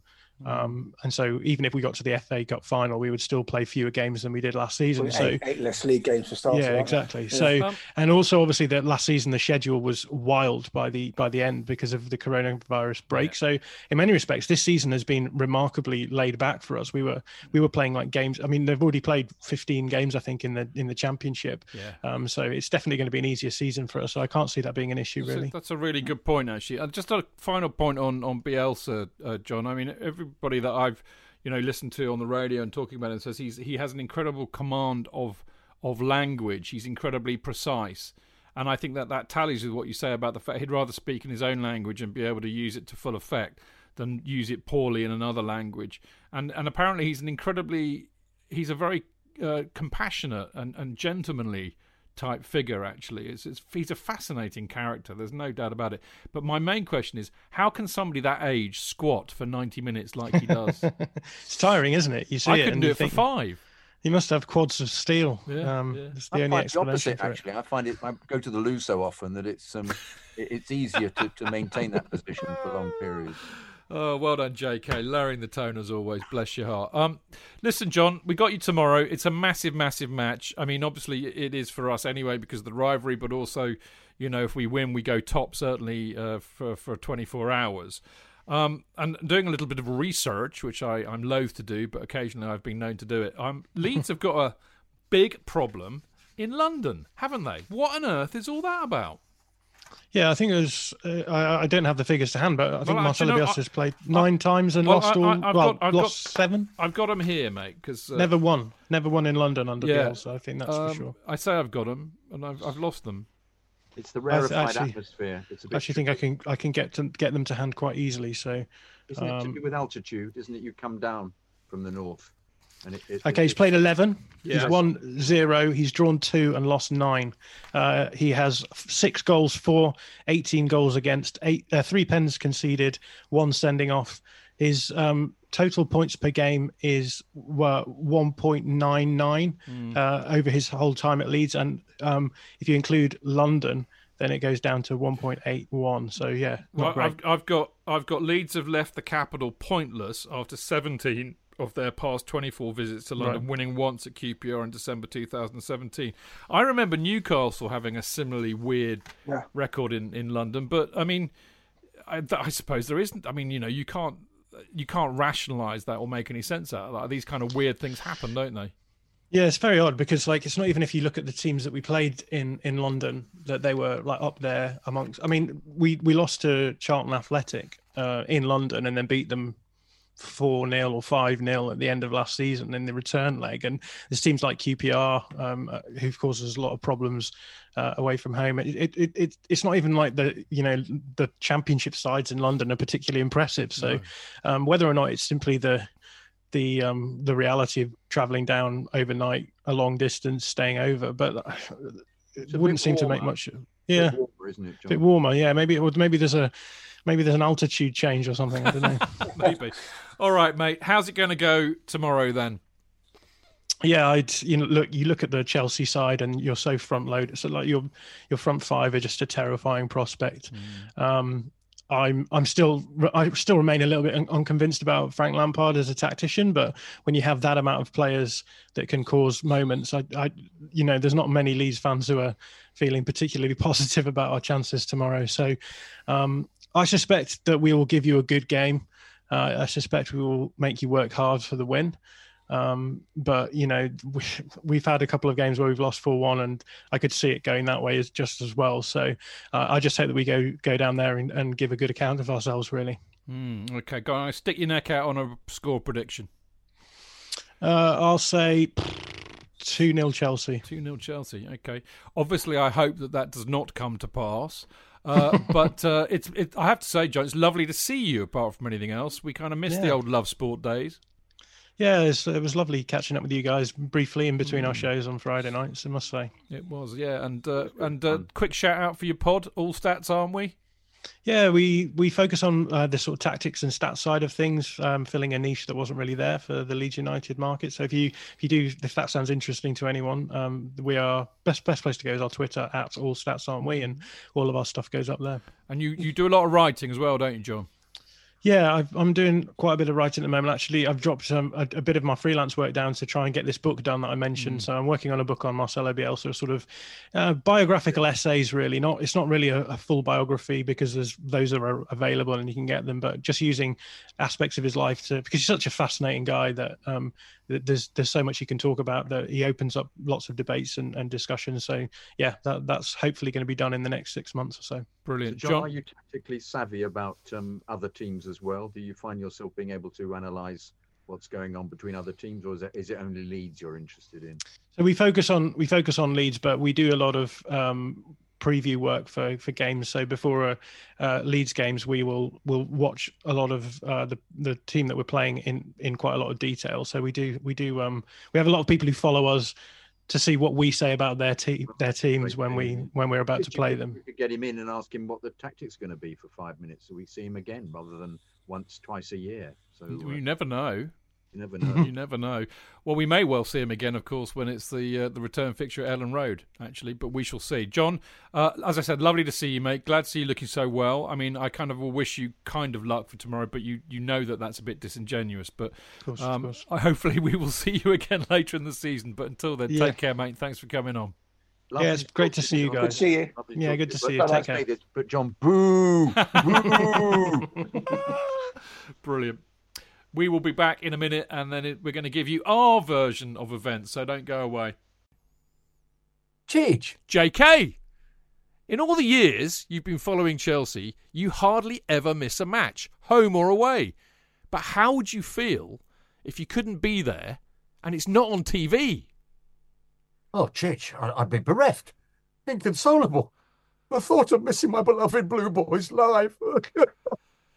Um, and so even if we got to the FA Cup final, we would still play fewer games than we did last season. Eight, So eight less league games for starters. yeah, exactly. Yeah. So Um, and also obviously that last season the schedule was wild by the by the end because of the coronavirus break. So in many respects, this season has been remarkably laid back for us. We were we were playing like games. I mean, they've already played 15 games, I think, in the in the championship. Yeah. Um, so it's definitely going to be an easier season for us. So I can't see that being an issue That's a- really. That's a really good point, actually. And just a final point on on Bielsa, uh, John. I mean, everybody that I've you know listened to on the radio and talking about him says he's he has an incredible command of of language. He's incredibly precise. And I think that that tallies with what you say about the fact he'd rather speak in his own language and be able to use it to full effect than use it poorly in another language. And and apparently he's an incredibly he's a very uh, compassionate and, and gentlemanly type figure actually it's, it's he's a fascinating character there's no doubt about it but my main question is how can somebody that age squat for 90 minutes like he does It's tiring, isn't it? You see i it couldn't and do you it for five he must have quads of steel. Yeah, um, yeah. It's the I only find the explanation opposite it. actually. I find it. I go to the loo so often that it's um, it- it's easier to, to maintain that position for long periods. Oh, well done, JK. Lowering the tone as always. Bless your heart. Um, listen, John, we got you tomorrow. It's a massive, massive match. I mean, obviously, it is for us anyway because of the rivalry, but also, you know, if we win, we go top certainly uh, for for 24 hours. Um, and doing a little bit of research, which I, I'm loath to do, but occasionally I've been known to do it. Um, Leeds have got a big problem in London, haven't they? What on earth is all that about? Yeah, I think it was. Uh, I, I don't have the figures to hand, but I think Well, actually, Marcelo no, Bielsa's I- played nine times and Well, lost all. I- I've well, got- I've lost got- seven. I've got them here, mate. Because uh, Never won. Never won in London under yeah, Bielsa. I think that's for um, sure. I say I've got them, and I've, I've lost them. It's the I th- rarefied actually- atmosphere. It's a I bit actually think I can I can get to get them to hand quite easily. So Isn't it to um, do with altitude? Isn't it? You come down from the north, and it. it Okay, it- he's played 11. Yes. He's won zero. He's drawn two and lost nine. Uh, he has six goals for, 18 goals against, eight, uh, three pens conceded, one sending off. His um, total points per game is uh, 1.99 Hmm. uh, over his whole time at Leeds. And um, if you include London, then it goes down to 1.81. So, yeah, Well, not great. I've, I've got I've got Leeds have left the capital pointless after 17 of their past 24 visits to London, Right. winning once at QPR in December 2017. I remember Newcastle having a similarly weird Yeah. record in, in London, but I mean, I, I suppose there isn't. I mean, you know, you can't you can't rationalise that or make any sense out of that. These kind of weird things happen, don't they? Yeah, it's very odd because like it's not even if you look at the teams that we played in in London that they were like up there amongst. I mean, we we lost to Charlton Athletic uh, in London and then beat them four 0 or five 0 at the end of last season in the return leg. And there's teams like QPR um, uh, who've caused us a lot of problems uh, away from home. It, it, it, it it's not even like the you know the championship sides in London are particularly impressive. So um, whether or not it's simply the the um the reality of traveling down overnight a long distance staying over but uh, it wouldn't bit seem to make warmer. much Bit yeah warmer, isn't it, a bit warmer yeah maybe it would maybe there's a maybe there's an altitude change or something i don't know Maybe. All right, mate. How's it going to go tomorrow then? yeah i'd you know look you look at the chelsea side and you're so front loaded so like your your front five are just a terrifying prospect um I'm I'm still I still remain a little bit un- unconvinced about Frank Lampard as a tactician, but when you have that amount of players that can cause moments, I, I you know there's not many Leeds fans who are feeling particularly positive about our chances tomorrow. So um, I suspect that we will give you a good game. Uh, I suspect we will make you work hard for the win. Um, but you know we, we've had a couple of games where we've lost four one, and I could see it going that way as just as well. So uh, I just hope that we go go down there and, and give a good account of ourselves. Really, Hmm, okay, guys, stick your neck out on a score prediction. uh, I'll say two 0 Chelsea. 2 0 Chelsea. Okay. Obviously, I hope that that does not come to pass. Uh, but uh, it's it, I have to say, John, it's lovely to see you. Apart from anything else, we kind of miss the old Love Sport days. Yeah, it was lovely catching up with you guys briefly in between our shows on Friday nights. I must say. It was, yeah. And uh, and uh, quick shout out for your pod, All Stats, aren't we? Yeah, we we focus on uh, the sort of tactics and stats side of things, um, filling a niche that wasn't really there for the Leeds United market. So if you if you do if that sounds interesting to anyone, um, we are best best place to go is our Twitter at all stats aren't we, and all of our stuff goes up there. And you you do a lot of writing as well, don't you, John? Yeah, I've, I'm doing quite a bit of writing at the moment. Actually, I've dropped um, a, a bit of my freelance work down to try and get this book done that I mentioned. So I'm working on a book on Marcelo Bielsa, sort of uh, biographical essays. Really, not it's not really a, a full biography because there's those are available and you can get them, but just using aspects of his life to because he's such a fascinating guy that um, that there's there's so much he can talk about that he opens up lots of debates and, and discussions. So yeah, that, that's hopefully going to be done in the next six months or so. Brilliant, John, John. are you tactically savvy about um, other teams as well? Do you find yourself being able to analyse what's going on between other teams, or is it, is it only Leeds you're interested in? So we focus on we focus on Leeds, but we do a lot of um, preview work for for games. So before uh, uh, Leeds games, we will will watch a lot of uh, the the team that we're playing in in quite a lot of detail. So we do we do um, we have a lot of people who follow us to see what we say about their team their teams when we when we're about to Could you- play them. We could get him in and ask him what the tactics going to be for five minutes, so we see him again rather than once, twice a year. So uh, You never know. You never know. You never know. Well, we may well see him again, of course, when it's the uh, the return fixture at Elland Road, actually. But we shall see. John, uh, as I said, lovely to see you, mate. Glad to see you looking so well. I mean, I kind of will wish you kind of luck for tomorrow, but you you know that that's a bit disingenuous. But course, of um, course. I, hopefully we will see you again later in the season. But until then, Yeah. take care, mate. Thanks for coming on. Lovely Yeah, it's great talk to see you guys. Good to see you. Lovely Yeah, good to see you. But Take care. But John, boo, boo. Brilliant. We will be back in a minute, and then it, we're going to give you our version of events. So don't go away. Cheech. JK. In all the years you've been following Chelsea, you hardly ever miss a match, home or away. But how would you feel if you couldn't be there and it's not on TV? Oh, Chidge, I'd be bereft. Inconsolable. The thought of missing my beloved Blue Boys live.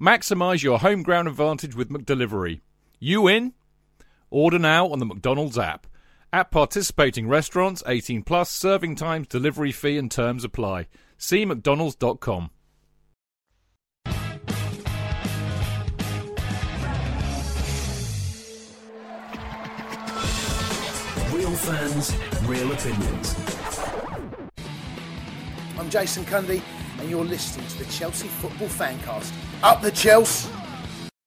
Maximise your home ground advantage with McDelivery. You in? Order now on the McDonald's app. At participating restaurants, 18 plus, serving times, delivery fee and terms apply. See mcdonalds.com. Real fans, real opinions. I'm Jason Cundy, and you're listening to the Chelsea Football Fancast. Up the Chelsea!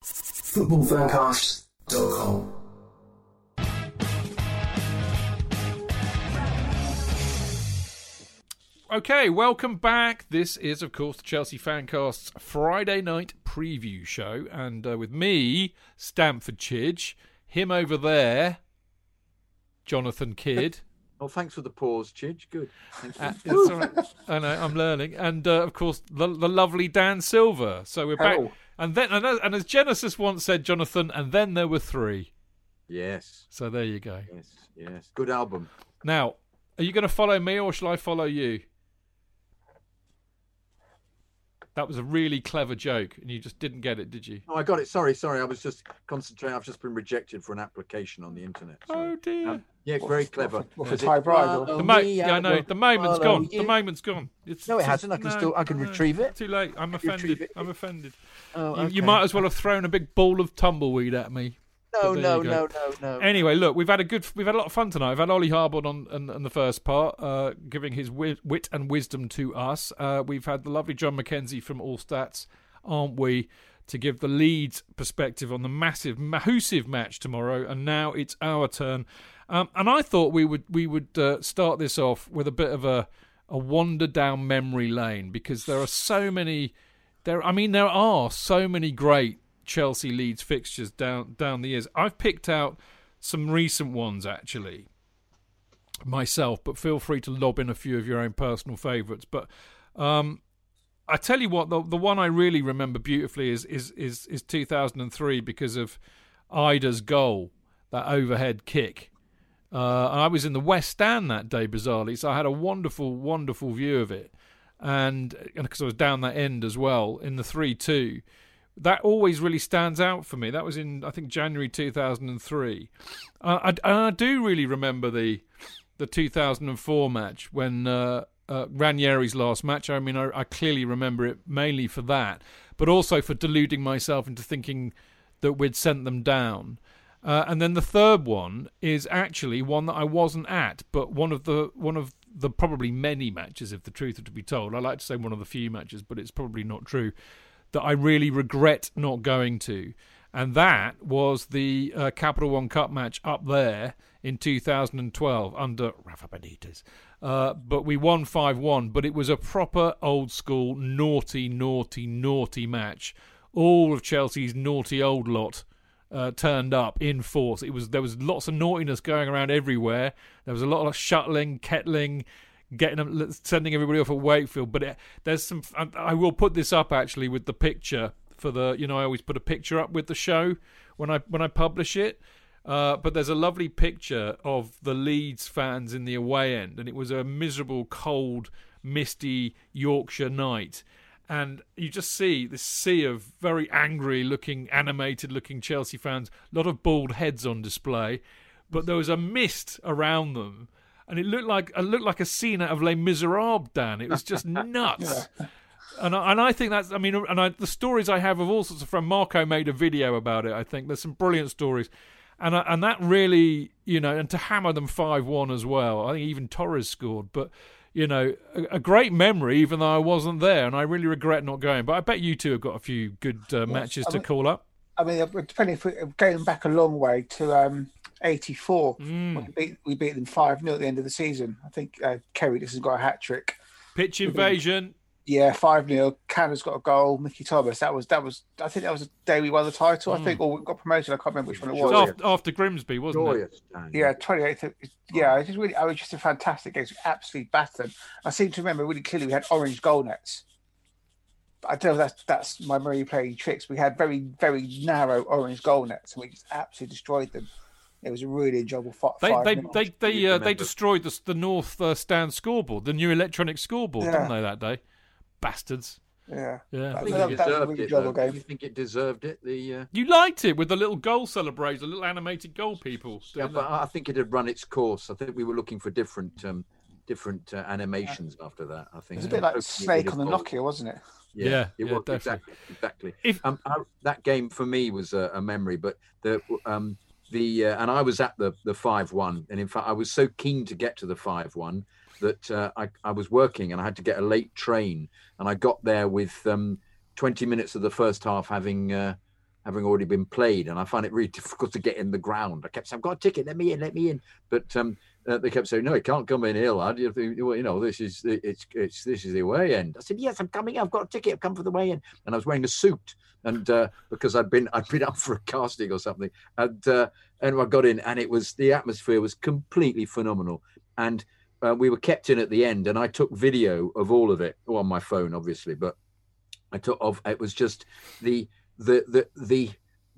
Footballfancast.com. Okay, welcome back. This is, of course, the Chelsea Fancast's Friday night preview show. And uh, with me, Stamford Chidge, him over there, Jonathan Kidd. Oh, thanks for the pause, Chidge. Good. Uh, it's all right. I know, I'm learning. And, uh, of course, the, the lovely Dan Silver. So we're back. And then, and as, and as Genesis once said, Jonathan, and then there were three. Yes. So there you go. Yes. Yes. Good album. Now, are you going to follow me or shall I follow you? That was a really clever joke, and you just didn't get it, did you? Oh, I got it. Sorry, sorry. I was just concentrating. I've just been rejected for an application on the internet. Sorry. Oh dear. Um, yeah, very clever. what for Because Bride, The mo- yeah, I know. The moment's follow gone. The moment's gone. It's, No, it it's- hasn't. I can still- I can no, retrieve it. Too late. I'm offended. I'm offended. Oh, You, you might as well have thrown a big ball of tumbleweed at me. No, no, no, no, no. Anyway, look, we've had a good, we've had a lot of fun tonight. We've had Ollie Harbord on in, in the first part, uh, giving his wi- wit and wisdom to us. Uh, we've had the lovely John McKenzie from All Stats, aren't we, to give the Leeds perspective on the massive, massive match tomorrow. And now it's our turn. Um, and I thought we would we would uh, start this off with a bit of a a wander down memory lane because there are so many. There, I mean, there are so many great Chelsea Leeds fixtures down down the years. I've picked out some recent ones actually myself, but feel free to lob in a few of your own personal favourites. But um, I tell you what, the the one I really remember beautifully is is is, is 2003 because of Eidur's goal, that overhead kick. Uh, and I was in the West Stand that day, bizarrely, so I had a wonderful, wonderful view of it. And because I was down that end as well in the 3 2, that always really stands out for me. That was in, I think, January 2003. Uh, I, I do really remember the the 2004 match when uh, uh, Ranieri's last match. I mean, I, I clearly remember it mainly for that, but also for deluding myself into thinking that we'd sent them down. Uh, and then the third one is actually one that I wasn't at, but one of the one of the probably many matches, if the truth are to be told. I like to say one of the few matches, but it's probably not true. That I really regret not going to, and that was the uh, Capital One Cup match up there in 2012 under Rafa Benitez. Uh, but we won 5 1, but it was a proper old school, naughty, naughty, naughty match. All of Chelsea's naughty old lot uh, turned up in force. It was there was lots of naughtiness going around everywhere. There was a lot of shuttling, kettling, getting them, sending everybody off at Wakefield. But it, there's some. I, I will put this up actually with the picture for the. You know, I always put a picture up with the show when I when I publish it. Uh, but there's a lovely picture of the Leeds fans in the away end, and it was a miserable, cold, misty Yorkshire night. And you just see this sea of very angry looking, animated looking Chelsea fans, a lot of bald heads on display, but there was a mist around them. And it looked like it looked like a scene out of Les Miserables, Dan. It was just nuts. And I, and I think that's I mean and I, the stories I have of all sorts of from Marco made a video about it. I think there's some brilliant stories, and I, and that really you know and to hammer them five one as well. I think even Torres scored, but you know a, a great memory even though I wasn't there, and I really regret not going. But I bet you two have got a few good uh, matches I to call up. I mean, depending if we're going back a long way to um, 84, Mm. we, beat, we beat them 5 0 at the end of the season. I think uh, Kerry Dixon has got a hat trick. Pitch invasion. Yeah, 5 0. Canada's got a goal. Mickey Thomas. That was, that was, I think that was the day we won the title, I think, or we got promoted. I can't remember which one it It was was. after, after Grimsby, wasn't Joyous, it? Yeah, 28th. Yeah, it was really, it was just a fantastic game. It was absolutely battered. I seem to remember really clearly we had orange goal nets. I don't know if that's, that's my memory playing tricks. We had very, very narrow orange goal nets and we just absolutely destroyed them. It was a really enjoyable fi- They they minutes. they they, uh, they destroyed the the North uh, Stand scoreboard, the new electronic scoreboard, Yeah. didn't they that day? Bastards. Yeah. Yeah. I think that- it that deserved really it. enjoyable though. game. You think it deserved it? The uh, You liked it with the little goal celebration, the little animated goal people. yeah, but they? I I think it had run its course. I think we were looking for different um, different uh, animations after that. I think It was a bit like Hopefully Snake on the evolve. Nokia, wasn't it? Yeah, Yeah, it yeah, was definitely. exactly exactly. If- um, I, that game for me was a, a memory, but the um the uh, and I was at the the five one, and in fact I was so keen to get to the five one that uh, I I was working and I had to get a late train, and I got there with um twenty minutes of the first half having. Uh, Having already been played, and I find it really difficult to get in the ground. I kept saying, "I've got a ticket, let me in, let me in." But um, uh, they kept saying, "No, you can't come in here, lad. You, you know, this is it's it's this is the away end." I said, "Yes, I'm coming. I've got a ticket. I've come for the way in." And I was wearing a suit, and uh, because I'd been I'd been up for a casting or something, and uh, and I got in, and it was the atmosphere was completely phenomenal, and uh, we were kept in at the end, and I took video of all of it well, on my phone, obviously, but I took of it was just the the the the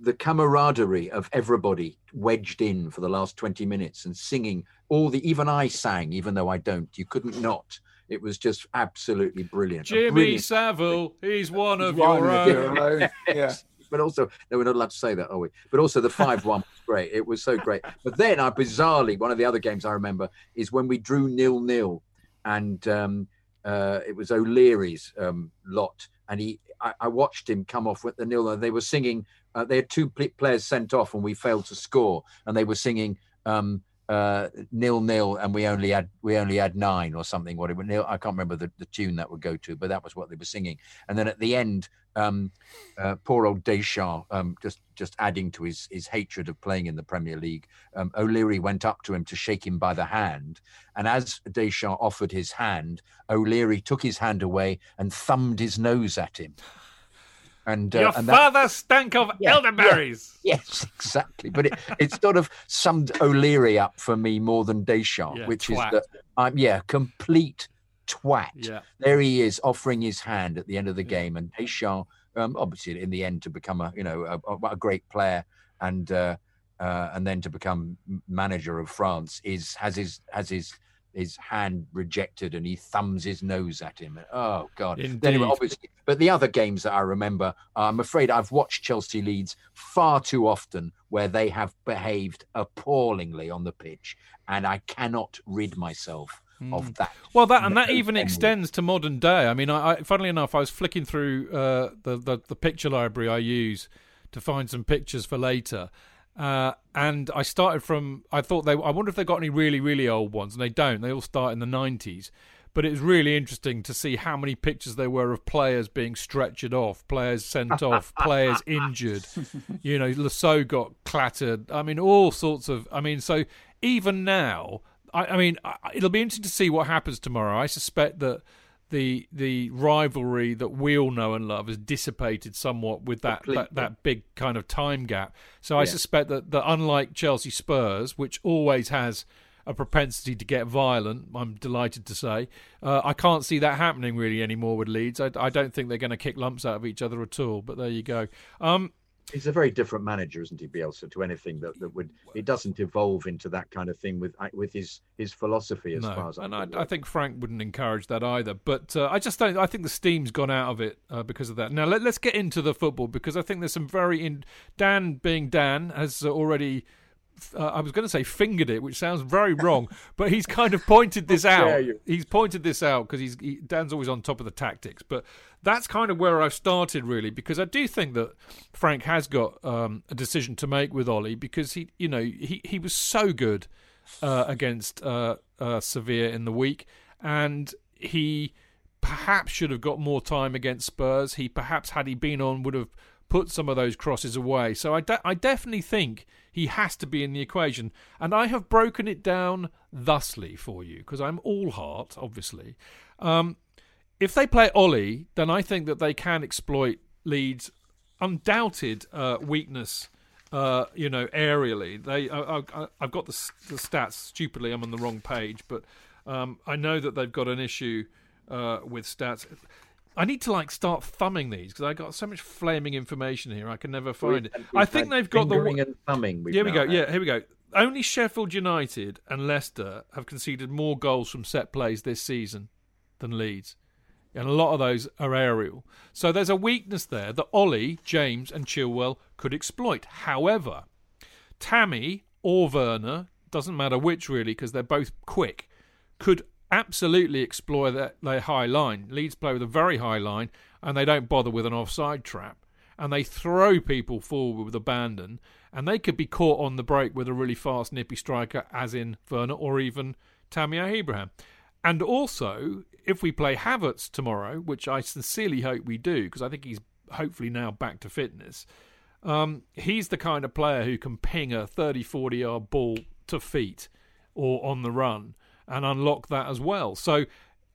the camaraderie of everybody wedged in for the last 20 minutes and singing all the even I sang even though I don't you couldn't not it was just absolutely brilliant Jimmy brilliant- Savile, he's one of One your own. your own. Yeah. but also no, we're not allowed to say that, are we? But also the five one was great. It was so great. But then I bizarrely one of the other games I remember is when we drew nil nil, and um, uh, it was O'Leary's um, lot, and he I, I watched him come off with the nil. and They were singing. Uh, they had two pl- players sent off, and we failed to score, and they were singing. Um, uh, nil nil, and we only had we only had nine or something. What it would nil, I can't remember the, the tune that would go to, but that was what they were singing. And then at the end, um, uh, poor old Deschamps, um, just just adding to his his hatred of playing in the Premier League. Um, O'Leary went up to him to shake him by the hand, and as Deschamps offered his hand, O'Leary took his hand away and thumbed his nose at him. And, uh, Your and that- father stank of Yeah, elderberries. Yes, exactly. But it, it sort of summed O'Leary up for me more than Deschamps, Yeah, which twat. is that I'm yeah, complete twat. Yeah. There he is offering his hand at the end of the game, and Deschamps, um, obviously in the end to become a you know a, a- a great player and uh, uh, and then to become manager of France is has his has his his hand rejected and he thumbs his nose at him. Oh God! Indeed. Anyway, obviously, but the other games that I remember, I'm afraid I've watched Chelsea Leeds far too often where they have behaved appallingly on the pitch, and I cannot rid myself of that. Well, that and that even extends to modern day. I mean, I, I funnily enough, I was flicking through uh, the, the the picture library I use to find some pictures for later, uh, and I started from. I thought they. I wonder if they got any really really old ones, and they don't. They all start in the nineties. but it was really interesting to see how many pictures there were of players being stretchered off, players sent off, players injured. You know, Lasso got clattered. I mean, all sorts of. I mean, so even now, I, I mean, I, it'll be interesting to see what happens tomorrow. I suspect that the the rivalry that we all know and love has dissipated somewhat with that that, that, big kind of time gap. So I suspect that, that unlike Chelsea Spurs, which always has a propensity to get violent, I'm delighted to say, uh, I can't see that happening really anymore with Leeds. I, I don't think they're going to kick lumps out of each other at all. But there you go. Um, He's a very different manager, isn't he, Bielsa, to anything that, that would it doesn't evolve into that kind of thing with with his his philosophy as no, far as and I, I, think Frank wouldn't encourage that either. But uh, I just don't. I think the steam's gone out of it uh, because of that. Now let, us get into the football because I think there's some very in. Dan being Dan has already uh, I was going to say fingered it, which sounds very wrong, but he's kind of pointed this out. He's pointed this out because he's he, Dan's always on top of the tactics. But that's kind of where I've started really, because I do think that Frank has got um, a decision to make with Ollie because he, you know, he he was so good uh, against uh, uh Sevilla in the week, and he perhaps should have got more time against Spurs. He perhaps had he been on would have put some of those crosses away. So I, de- I definitely think he has to be in the equation. And I have broken it down thusly for you, because I'm all heart, obviously. Um, if they play Ollie, then I think that they can exploit Leeds' undoubted uh, weakness. Uh, you know, aerially, they. I, have got the, the, stats. Stupidly, I'm on the wrong page, but um, I know that they've got an issue uh, with stats. I need to like start thumbing these because I got so much flaming information here. I can never find it. I think they've got the and thumbing. Here we go. Had. Yeah, here we go. Only Sheffield United and Leicester have conceded more goals from set plays this season than Leeds, and a lot of those are aerial. So there's a weakness there that Ollie, James, and Chilwell could exploit. However, Tammy or Werner doesn't matter which really because they're both quick could absolutely exploit their, their high line. Leeds play with a very high line, and they don't bother with an offside trap. And they throw people forward with abandon, and they could be caught on the break with a really fast, nippy striker, as in Werner or even Tammy Abraham. And also, if we play Havertz tomorrow, which I sincerely hope we do, because I think he's hopefully now back to fitness, um, he's the kind of player who can ping a 30, 40 yard ball to feet or on the run and unlock that as well. So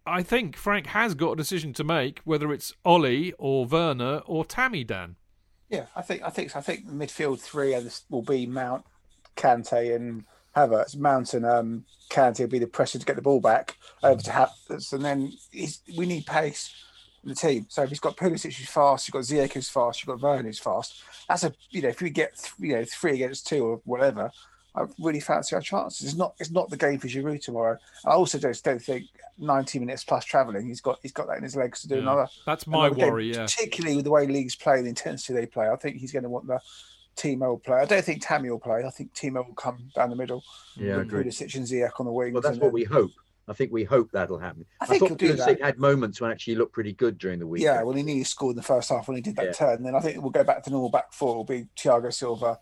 I think Frank has got a decision to make, whether it's Ollie or Werner or Tammy Dan. Yeah, I think I think I think midfield three will be Mount, Kante, and Havertz. Mount and um, Kante will be the pressure to get the ball back over to Havertz, and then we need pace in the team. So if he's got Pulisic who's fast, you've got Ziyech who's fast, you've got Werner who's fast. That's a you know if we get you know three against two or whatever, I really fancy our chances. It's not it's not the game for Giroud tomorrow. I also just don't think 90 minutes plus travelling, he's got he's got that in his legs to do yeah. another. That's my another worry, game, yeah. Particularly with the way leagues play, the intensity they play. I think he's going to want the Timo will play. I don't think Tammy will play. I think Timo will come down the middle. Yeah, with Pulisic and Ziyech on the wings. Well, that's what we hope. I think we hope that'll happen. I, think I thought Pulisic had moments when actually he looked pretty good during the week. Yeah, well, he nearly scored in the first half when he did that Yeah. turn. Then I think we'll go back to normal back four. It'll be Thiago Silva,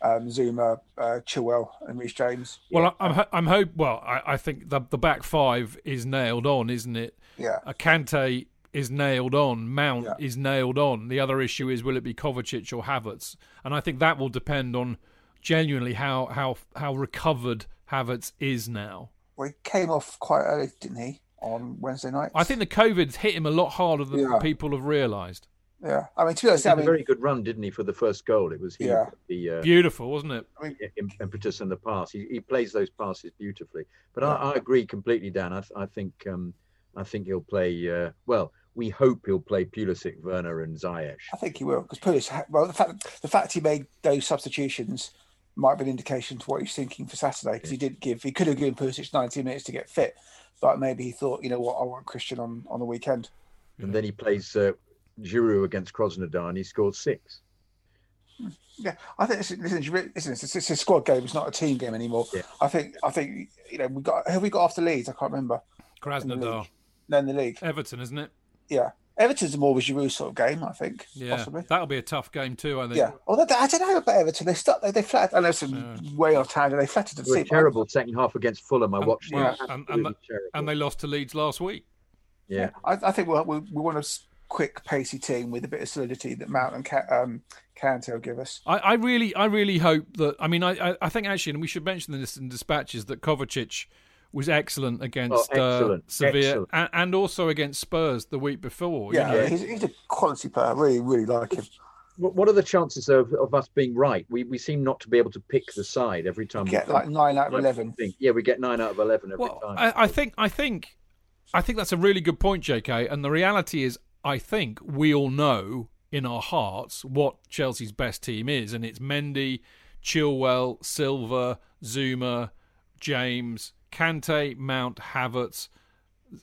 um, Zouma, uh, Chilwell, and Reece James. Well, I'm I'm hope. Well, I, I think the the back five is nailed on, isn't it? Yeah. A Kante is nailed on. Mount Yeah. is nailed on. The other issue is will it be Kovacic or Havertz? And I think that will depend on genuinely how how how recovered Havertz is now. Well, he came off quite early, didn't he, on Wednesday night? I think the COVID's hit him a lot harder than Yeah. people have realised. Yeah, I mean, to be He honest, I had a very good run, didn't he, for the first goal? It was he Yeah. the uh, Beautiful, wasn't it? I mean, impetus and the pass. He, he plays those passes beautifully. But I, I agree completely, Dan. I, I think um, I think he'll play. Uh, well, we hope he'll play Pulisic, Werner, and Ziyech. I think he will because Pulisic. Well, the fact the fact he made those substitutions might be an indication to what he's thinking for Saturday because he did give he could have given Pulisic 90 minutes to get fit, but maybe he thought, you know what, I want Christian on on the weekend. And then he plays uh, Giroud against Krasnodar, and he scored six. Yeah, I think listen, listen, listen it's, it's a squad game. It's not a team game anymore. Yeah. I think I think you know we got have we got after Leeds? I can't remember. Krasnodar, No, in the league. Everton, isn't it? Yeah, Everton's a more of a Giroud sort of game, I think. Yeah, possibly. that'll be a tough game too. I think. Yeah. Although I don't know about Everton. They start. They, they flattered. I know some way off tangent. They flattered the They were seat. terrible second half against Fulham. I watched Well, them. and, and, Absolutely they- and they lost to Leeds last week. yeah. I, I think we'll, we we want a quick, pacey team with a bit of solidity that Mount and Ca- um, Kante give us. I, I really, I really hope that. I mean, I, I, I think actually, and we should mention this in dispatches that Kovacic was excellent against Oh, uh, Sevilla excellent. and, and also against Spurs the week before. you Yeah, know. He's, he's a quality player. I really, really like him. What what are the chances of, of us being right? We we seem not to be able to pick the side every time. we Get come. like nine out of eleven. think- Yeah, we get nine out of eleven every Well, time. I, I think, I think, I think that's a really good point, J.K. And the reality is, I think we all know in our hearts what Chelsea's best team is, and it's Mendy, Chilwell, Silva, Zouma, James, Kante, Mount, Havertz,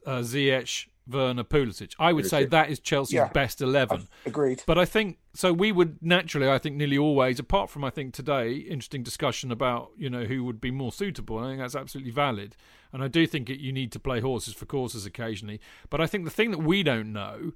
uh, Ziyech, Werner, Pulisic. I would say that is Chelsea's Yeah. best eleven. Agreed. But I think so. We would naturally, I think, nearly always, apart from I think today, interesting discussion about you know who would be more suitable. I think that's absolutely valid, and I do think it, you need to play horses for courses occasionally. But I think the thing that we don't know,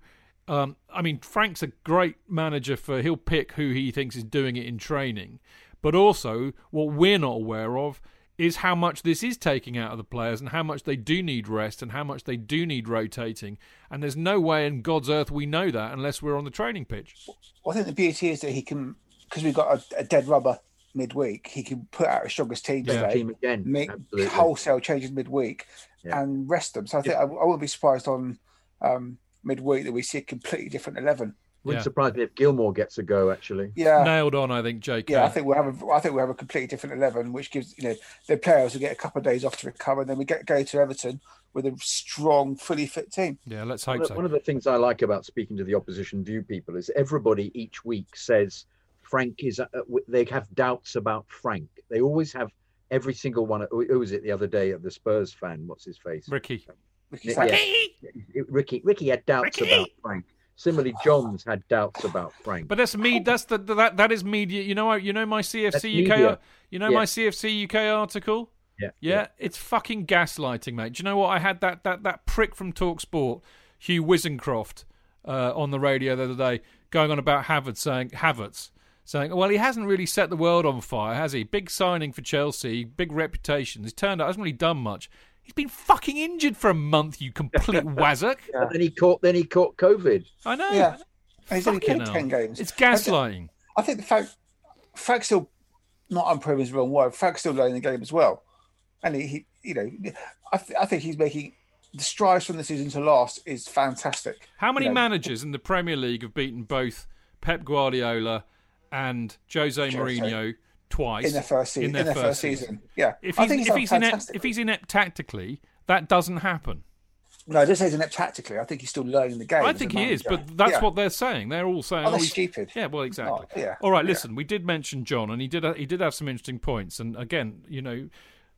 um, I mean, Frank's a great manager for he'll pick who he thinks is doing it in training, but also what we're not aware of is how much this is taking out of the players and how much they do need rest and how much they do need rotating. And there's no way in God's earth we know that unless we're on the training pitch. Well, I think the beauty is that he can, because we've got a, a dead rubber midweek, he can put out a strongest team Best today, team again. make Absolutely. wholesale changes midweek, Yeah. and rest them. So I think I, I wouldn't be surprised on um, midweek that we see a completely different eleven. Wouldn't Yeah. surprise me if Gilmour gets a go. Actually, Yeah. Nailed on, I think, Jake. Yeah, I think we'll have a, I think we'll have a completely different eleven, which gives you know the players will get a couple of days off to recover, and then we get go to Everton with a strong, fully fit team. Yeah, let's hope of, so. one of the things I like about speaking to the opposition view people is everybody each week says Frank is. Uh, they have doubts about Frank. They always have. Every single one. Who who was it the other day of the Spurs fan? What's his face? Ricky. Ricky's Yeah, like, yeah. Ricky. Ricky had doubts Ricky! about Frank. Similarly, Johns had doubts about Frank. But that's me. That's the that that is media. You know, you know my That's CFC UK. media. You know Yeah. my CFC UK article. yeah, Yeah, it's fucking gaslighting, mate. Do you know what? I had that that that prick from Talk Sport, Hugh Woozencroft, uh, on the radio the other day, going on about Havertz, saying Havertz, saying, "Well, he hasn't really set the world on fire, has he? Big signing for Chelsea, big reputation. He's turned out hasn't really done much. He's been fucking injured for a month. You complete wazzock. But then he caught. Then he caught COVID. I know. yeah, And he's only Fucking played ten games. It's gaslighting. I think the fact Frank's still not unproven is the wrong word. Frank's still learning the game as well, and he, he you know, I, th- I think he's making the strides from the season to last is fantastic. How many You know, managers in the Premier League have beaten both Pep Guardiola and Jose Jose. Mourinho twice in their first season? In their, first season, yeah. If I he's, think if he's inept, if he's inept tactically, that doesn't happen. no, I just say he's inept tactically. I think he's still learning the game. I think he is, but that's Yeah. what they're saying. They're all saying, Oh, they're he's- stupid. Yeah, well, exactly. Oh, yeah, All right, yeah. listen, we did mention John, and he did he did have some interesting points. And again, you know,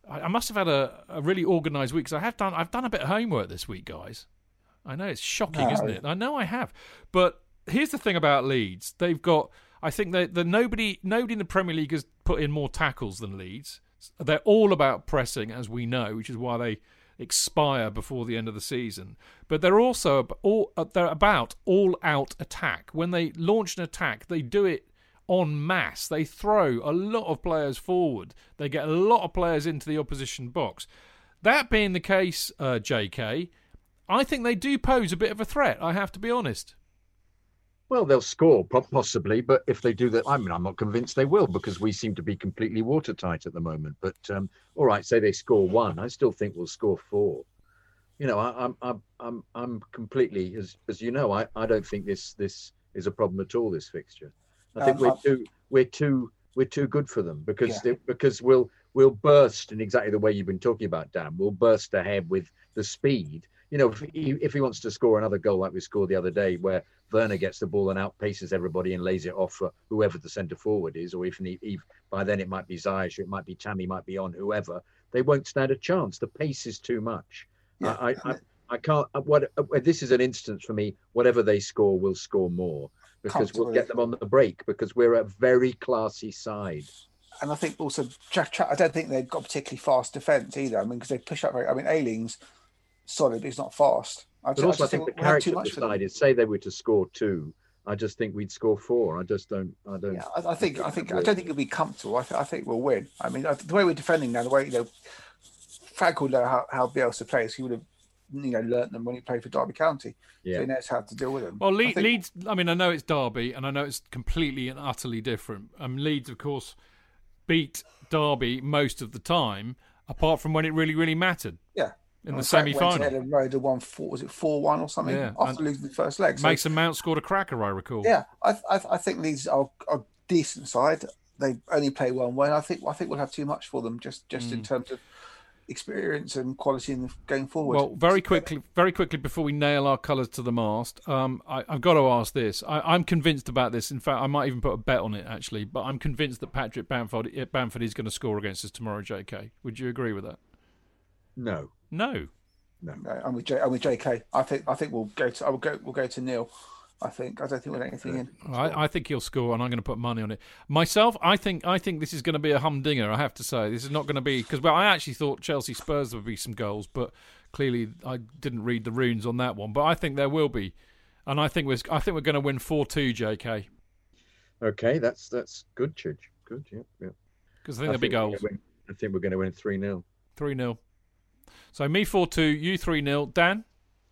I, I must have had a, a really organised week because I have done I've done a bit of homework this week, guys. I know it's shocking, No. isn't it? I know I have, but here's the thing about Leeds: they've got. I think that nobody nobody in the Premier League has put in more tackles than Leeds. They're all about pressing, as we know, which is why they expire before the end of the season. But they're also all uh, they're about all out attack. When they launch an attack, they do it en masse. They throw a lot of players forward. They get a lot of players into the opposition box. That being the case, uh, J.K., I think they do pose a bit of a threat. I have to be honest. Well, they'll score possibly, but if they do that, I mean, I'm not convinced they will because we seem to be completely watertight at the moment. But um, all right, say they score one, I still think we'll score four. You know, I, I'm I'm I'm I'm completely as as you know, I, I don't think this this is a problem at all. This fixture, I think Um, we're too we're too we're too good for them because Yeah. they, because we'll we'll burst in exactly the way you've been talking about, Dan. We'll burst ahead with the speed. You know, if he, if he wants to score another goal like we scored the other day, where Werner gets the ball and outpaces everybody and lays it off for whoever the centre forward is, or even if by then it might be Ziyech, it might be Tammy, might be on whoever, they won't stand a chance. The pace is too much. Yeah. I, I, I can't. uh, What uh, this is an instance for me. Whatever they score, we'll score more because we'll get them on the break because we're a very classy side. and I think also I don't think they've got particularly fast defence either. I mean, because they push up very. I mean, Ayling's solid, but he's not fast. I But just, I also, I think think the we had too character of much the side is say they were to score two, I just think we'd score four. I just don't. I don't. Yeah, I, I think I think I don't think it'll be comfortable. I, th- I think we'll win. I mean, the way we're defending now, the way you know, Frank will know how, how Bielsa plays. He would have, you know, learnt them when he played for Derby County. Yeah. So he knows how to deal with them. Well, I think- Leeds. I mean, I know it's Derby, and I know it's completely and utterly different. Um, Leeds, of course, beat Derby most of the time, apart from when it really, really mattered. Yeah. in the And Frank semi-final. Went ahead and Road and won four. Was it four one or something? Yeah, After and losing the first leg. So, Mason Mount scored a cracker, I recall. yeah, I, I I think these are a decent side. They only play one way. I think I think we'll have too much for them just just in Mm. terms of experience and quality in going forward. Well, very quickly, very quickly before we nail our colours to the mast, um, I, I've got to ask this. I, I'm convinced about this. In fact, I might even put a bet on it actually. But I'm convinced that Patrick Bamford, Bamford is going to score against us tomorrow. J.K. Would you agree with that? No. No. No, uh, I'm with J, I'm with JK. I think I think we'll go to I will go we'll go to nil. I think I don't think we'll let anything in. I, I think he'll score, and I'm going to put money on it. Myself, I think I think this is going to be a humdinger. I have to say, this is not going to be because well, I actually thought Chelsea Spurs would be some goals, but clearly I didn't read the runes on that one. But I think there will be, and I think we're I think we're going to win four two, J.K. Okay, that's that's good, Chidge. Good, yeah, yeah. Because I think there'll be goals. win- I think we're going to win three 0 Three 0 So me four two, you three 0 Dan.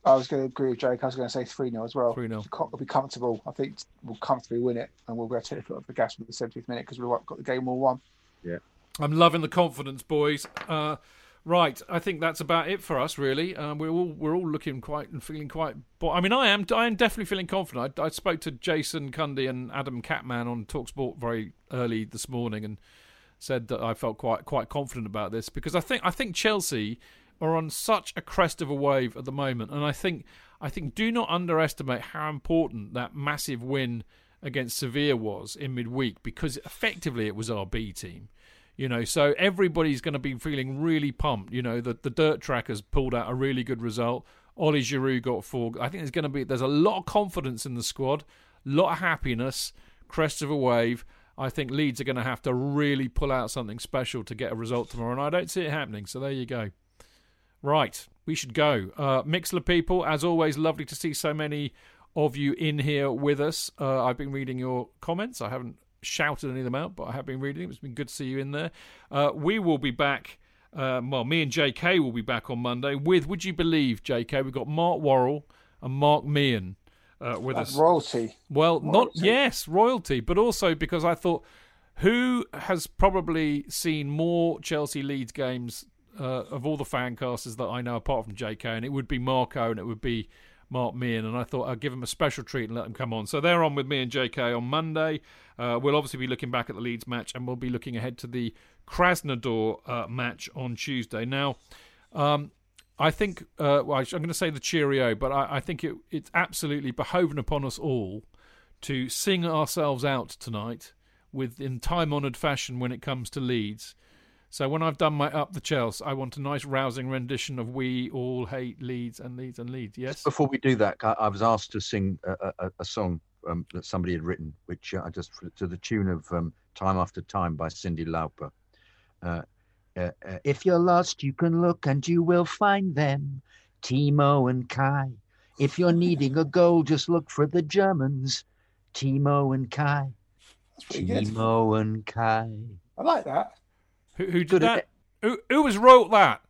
I was going to agree with Jake. I was going to say three 0 as well. 3-0. It'll be comfortable. I think we'll comfortably win it, and we'll go take the foot off the gas with the 70th minute because we've got the game all won. Yeah. I'm loving the confidence, boys. Uh, right, I think that's about it for us. Really, uh, we're all we're all looking quite and feeling quite. But I mean, I am I am definitely feeling confident. I, I spoke to Jason Cundy and Adam Catman on Talksport very early this morning and said that I felt quite quite confident about this because I think I think Chelsea are on such a crest of a wave at the moment, and I think I think do not underestimate how important that massive win against Sevilla was in midweek because effectively it was our B team. You know, so everybody's going to be feeling really pumped. You know, the the dirt trackers pulled out a really good result. Ollie Giroud got four. I think there's going to be there's a lot of confidence in the squad, a lot of happiness, crest of a wave. I think Leeds are going to have to really pull out something special to get a result tomorrow, and I don't see it happening. So there you go. Right, we should go. Uh, Mixlr people, as always, lovely to see so many of you in here with us. Uh, I've been reading your comments. I haven't shouted any of them out, but I have been reading them. It's been good to see you in there. Uh, we will be back. Um, well, me and JK will be back on Monday with, would you believe, JK, we've got Mark Worrall and Mark Meehan uh, with That's us. royalty. Well, not yes, royalty, but also because I thought who has probably seen more Chelsea Leeds games uh, of all the fan casters that I know, apart from JK, and it would be Marco and it would be Mark Meehan, and I thought I'd give them a special treat and let them come on. So they're on with me and JK on Monday. Uh, we'll obviously be looking back at the Leeds match, and we'll be looking ahead to the Krasnodar uh, match on Tuesday. Now, um, I think uh, well, I'm going to say the cheerio, but I, I think it, it's absolutely behoven upon us all to sing ourselves out tonight with in time-honoured fashion when it comes to Leeds. So when I've done my up the Chelsea, I want a nice rousing rendition of "We All Hate Leeds" and Leeds and Leeds. Yes. Before we do that, I, I was asked to sing a, a, a song um, that somebody had written, which uh, I just to the tune of um, "Time After Time" by Cyndi Lauper. Uh, uh, uh, if you're lost, you can look and you will find them, Timo and Kai. If you're needing a goal, just look for the Germans, Timo and Kai. pretty good. Timo and Kai. I like that. Who, who did Good, that? Who, who was wrote that?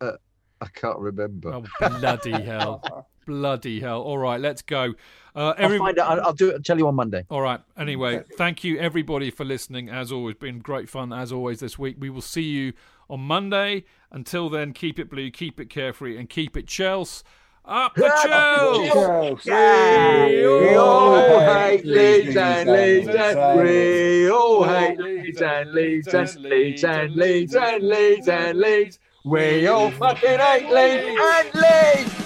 Uh, I can't remember. Oh bloody hell! bloody hell! All right, let's go. Uh, I'll every- find out. I'll, I'll do it. I'll tell you on Monday. All right. Anyway, thank you everybody for listening. As always, been great fun as always this week. We will see you on Monday. Until then, keep it blue, keep it carefree, and keep it Chelsea. Up the Chelsea! We all hate Leeds and Leeds and we all hate Leeds and Leeds and Leeds and Leeds and Leeds and Leeds. We all fucking hate Leeds and Leeds.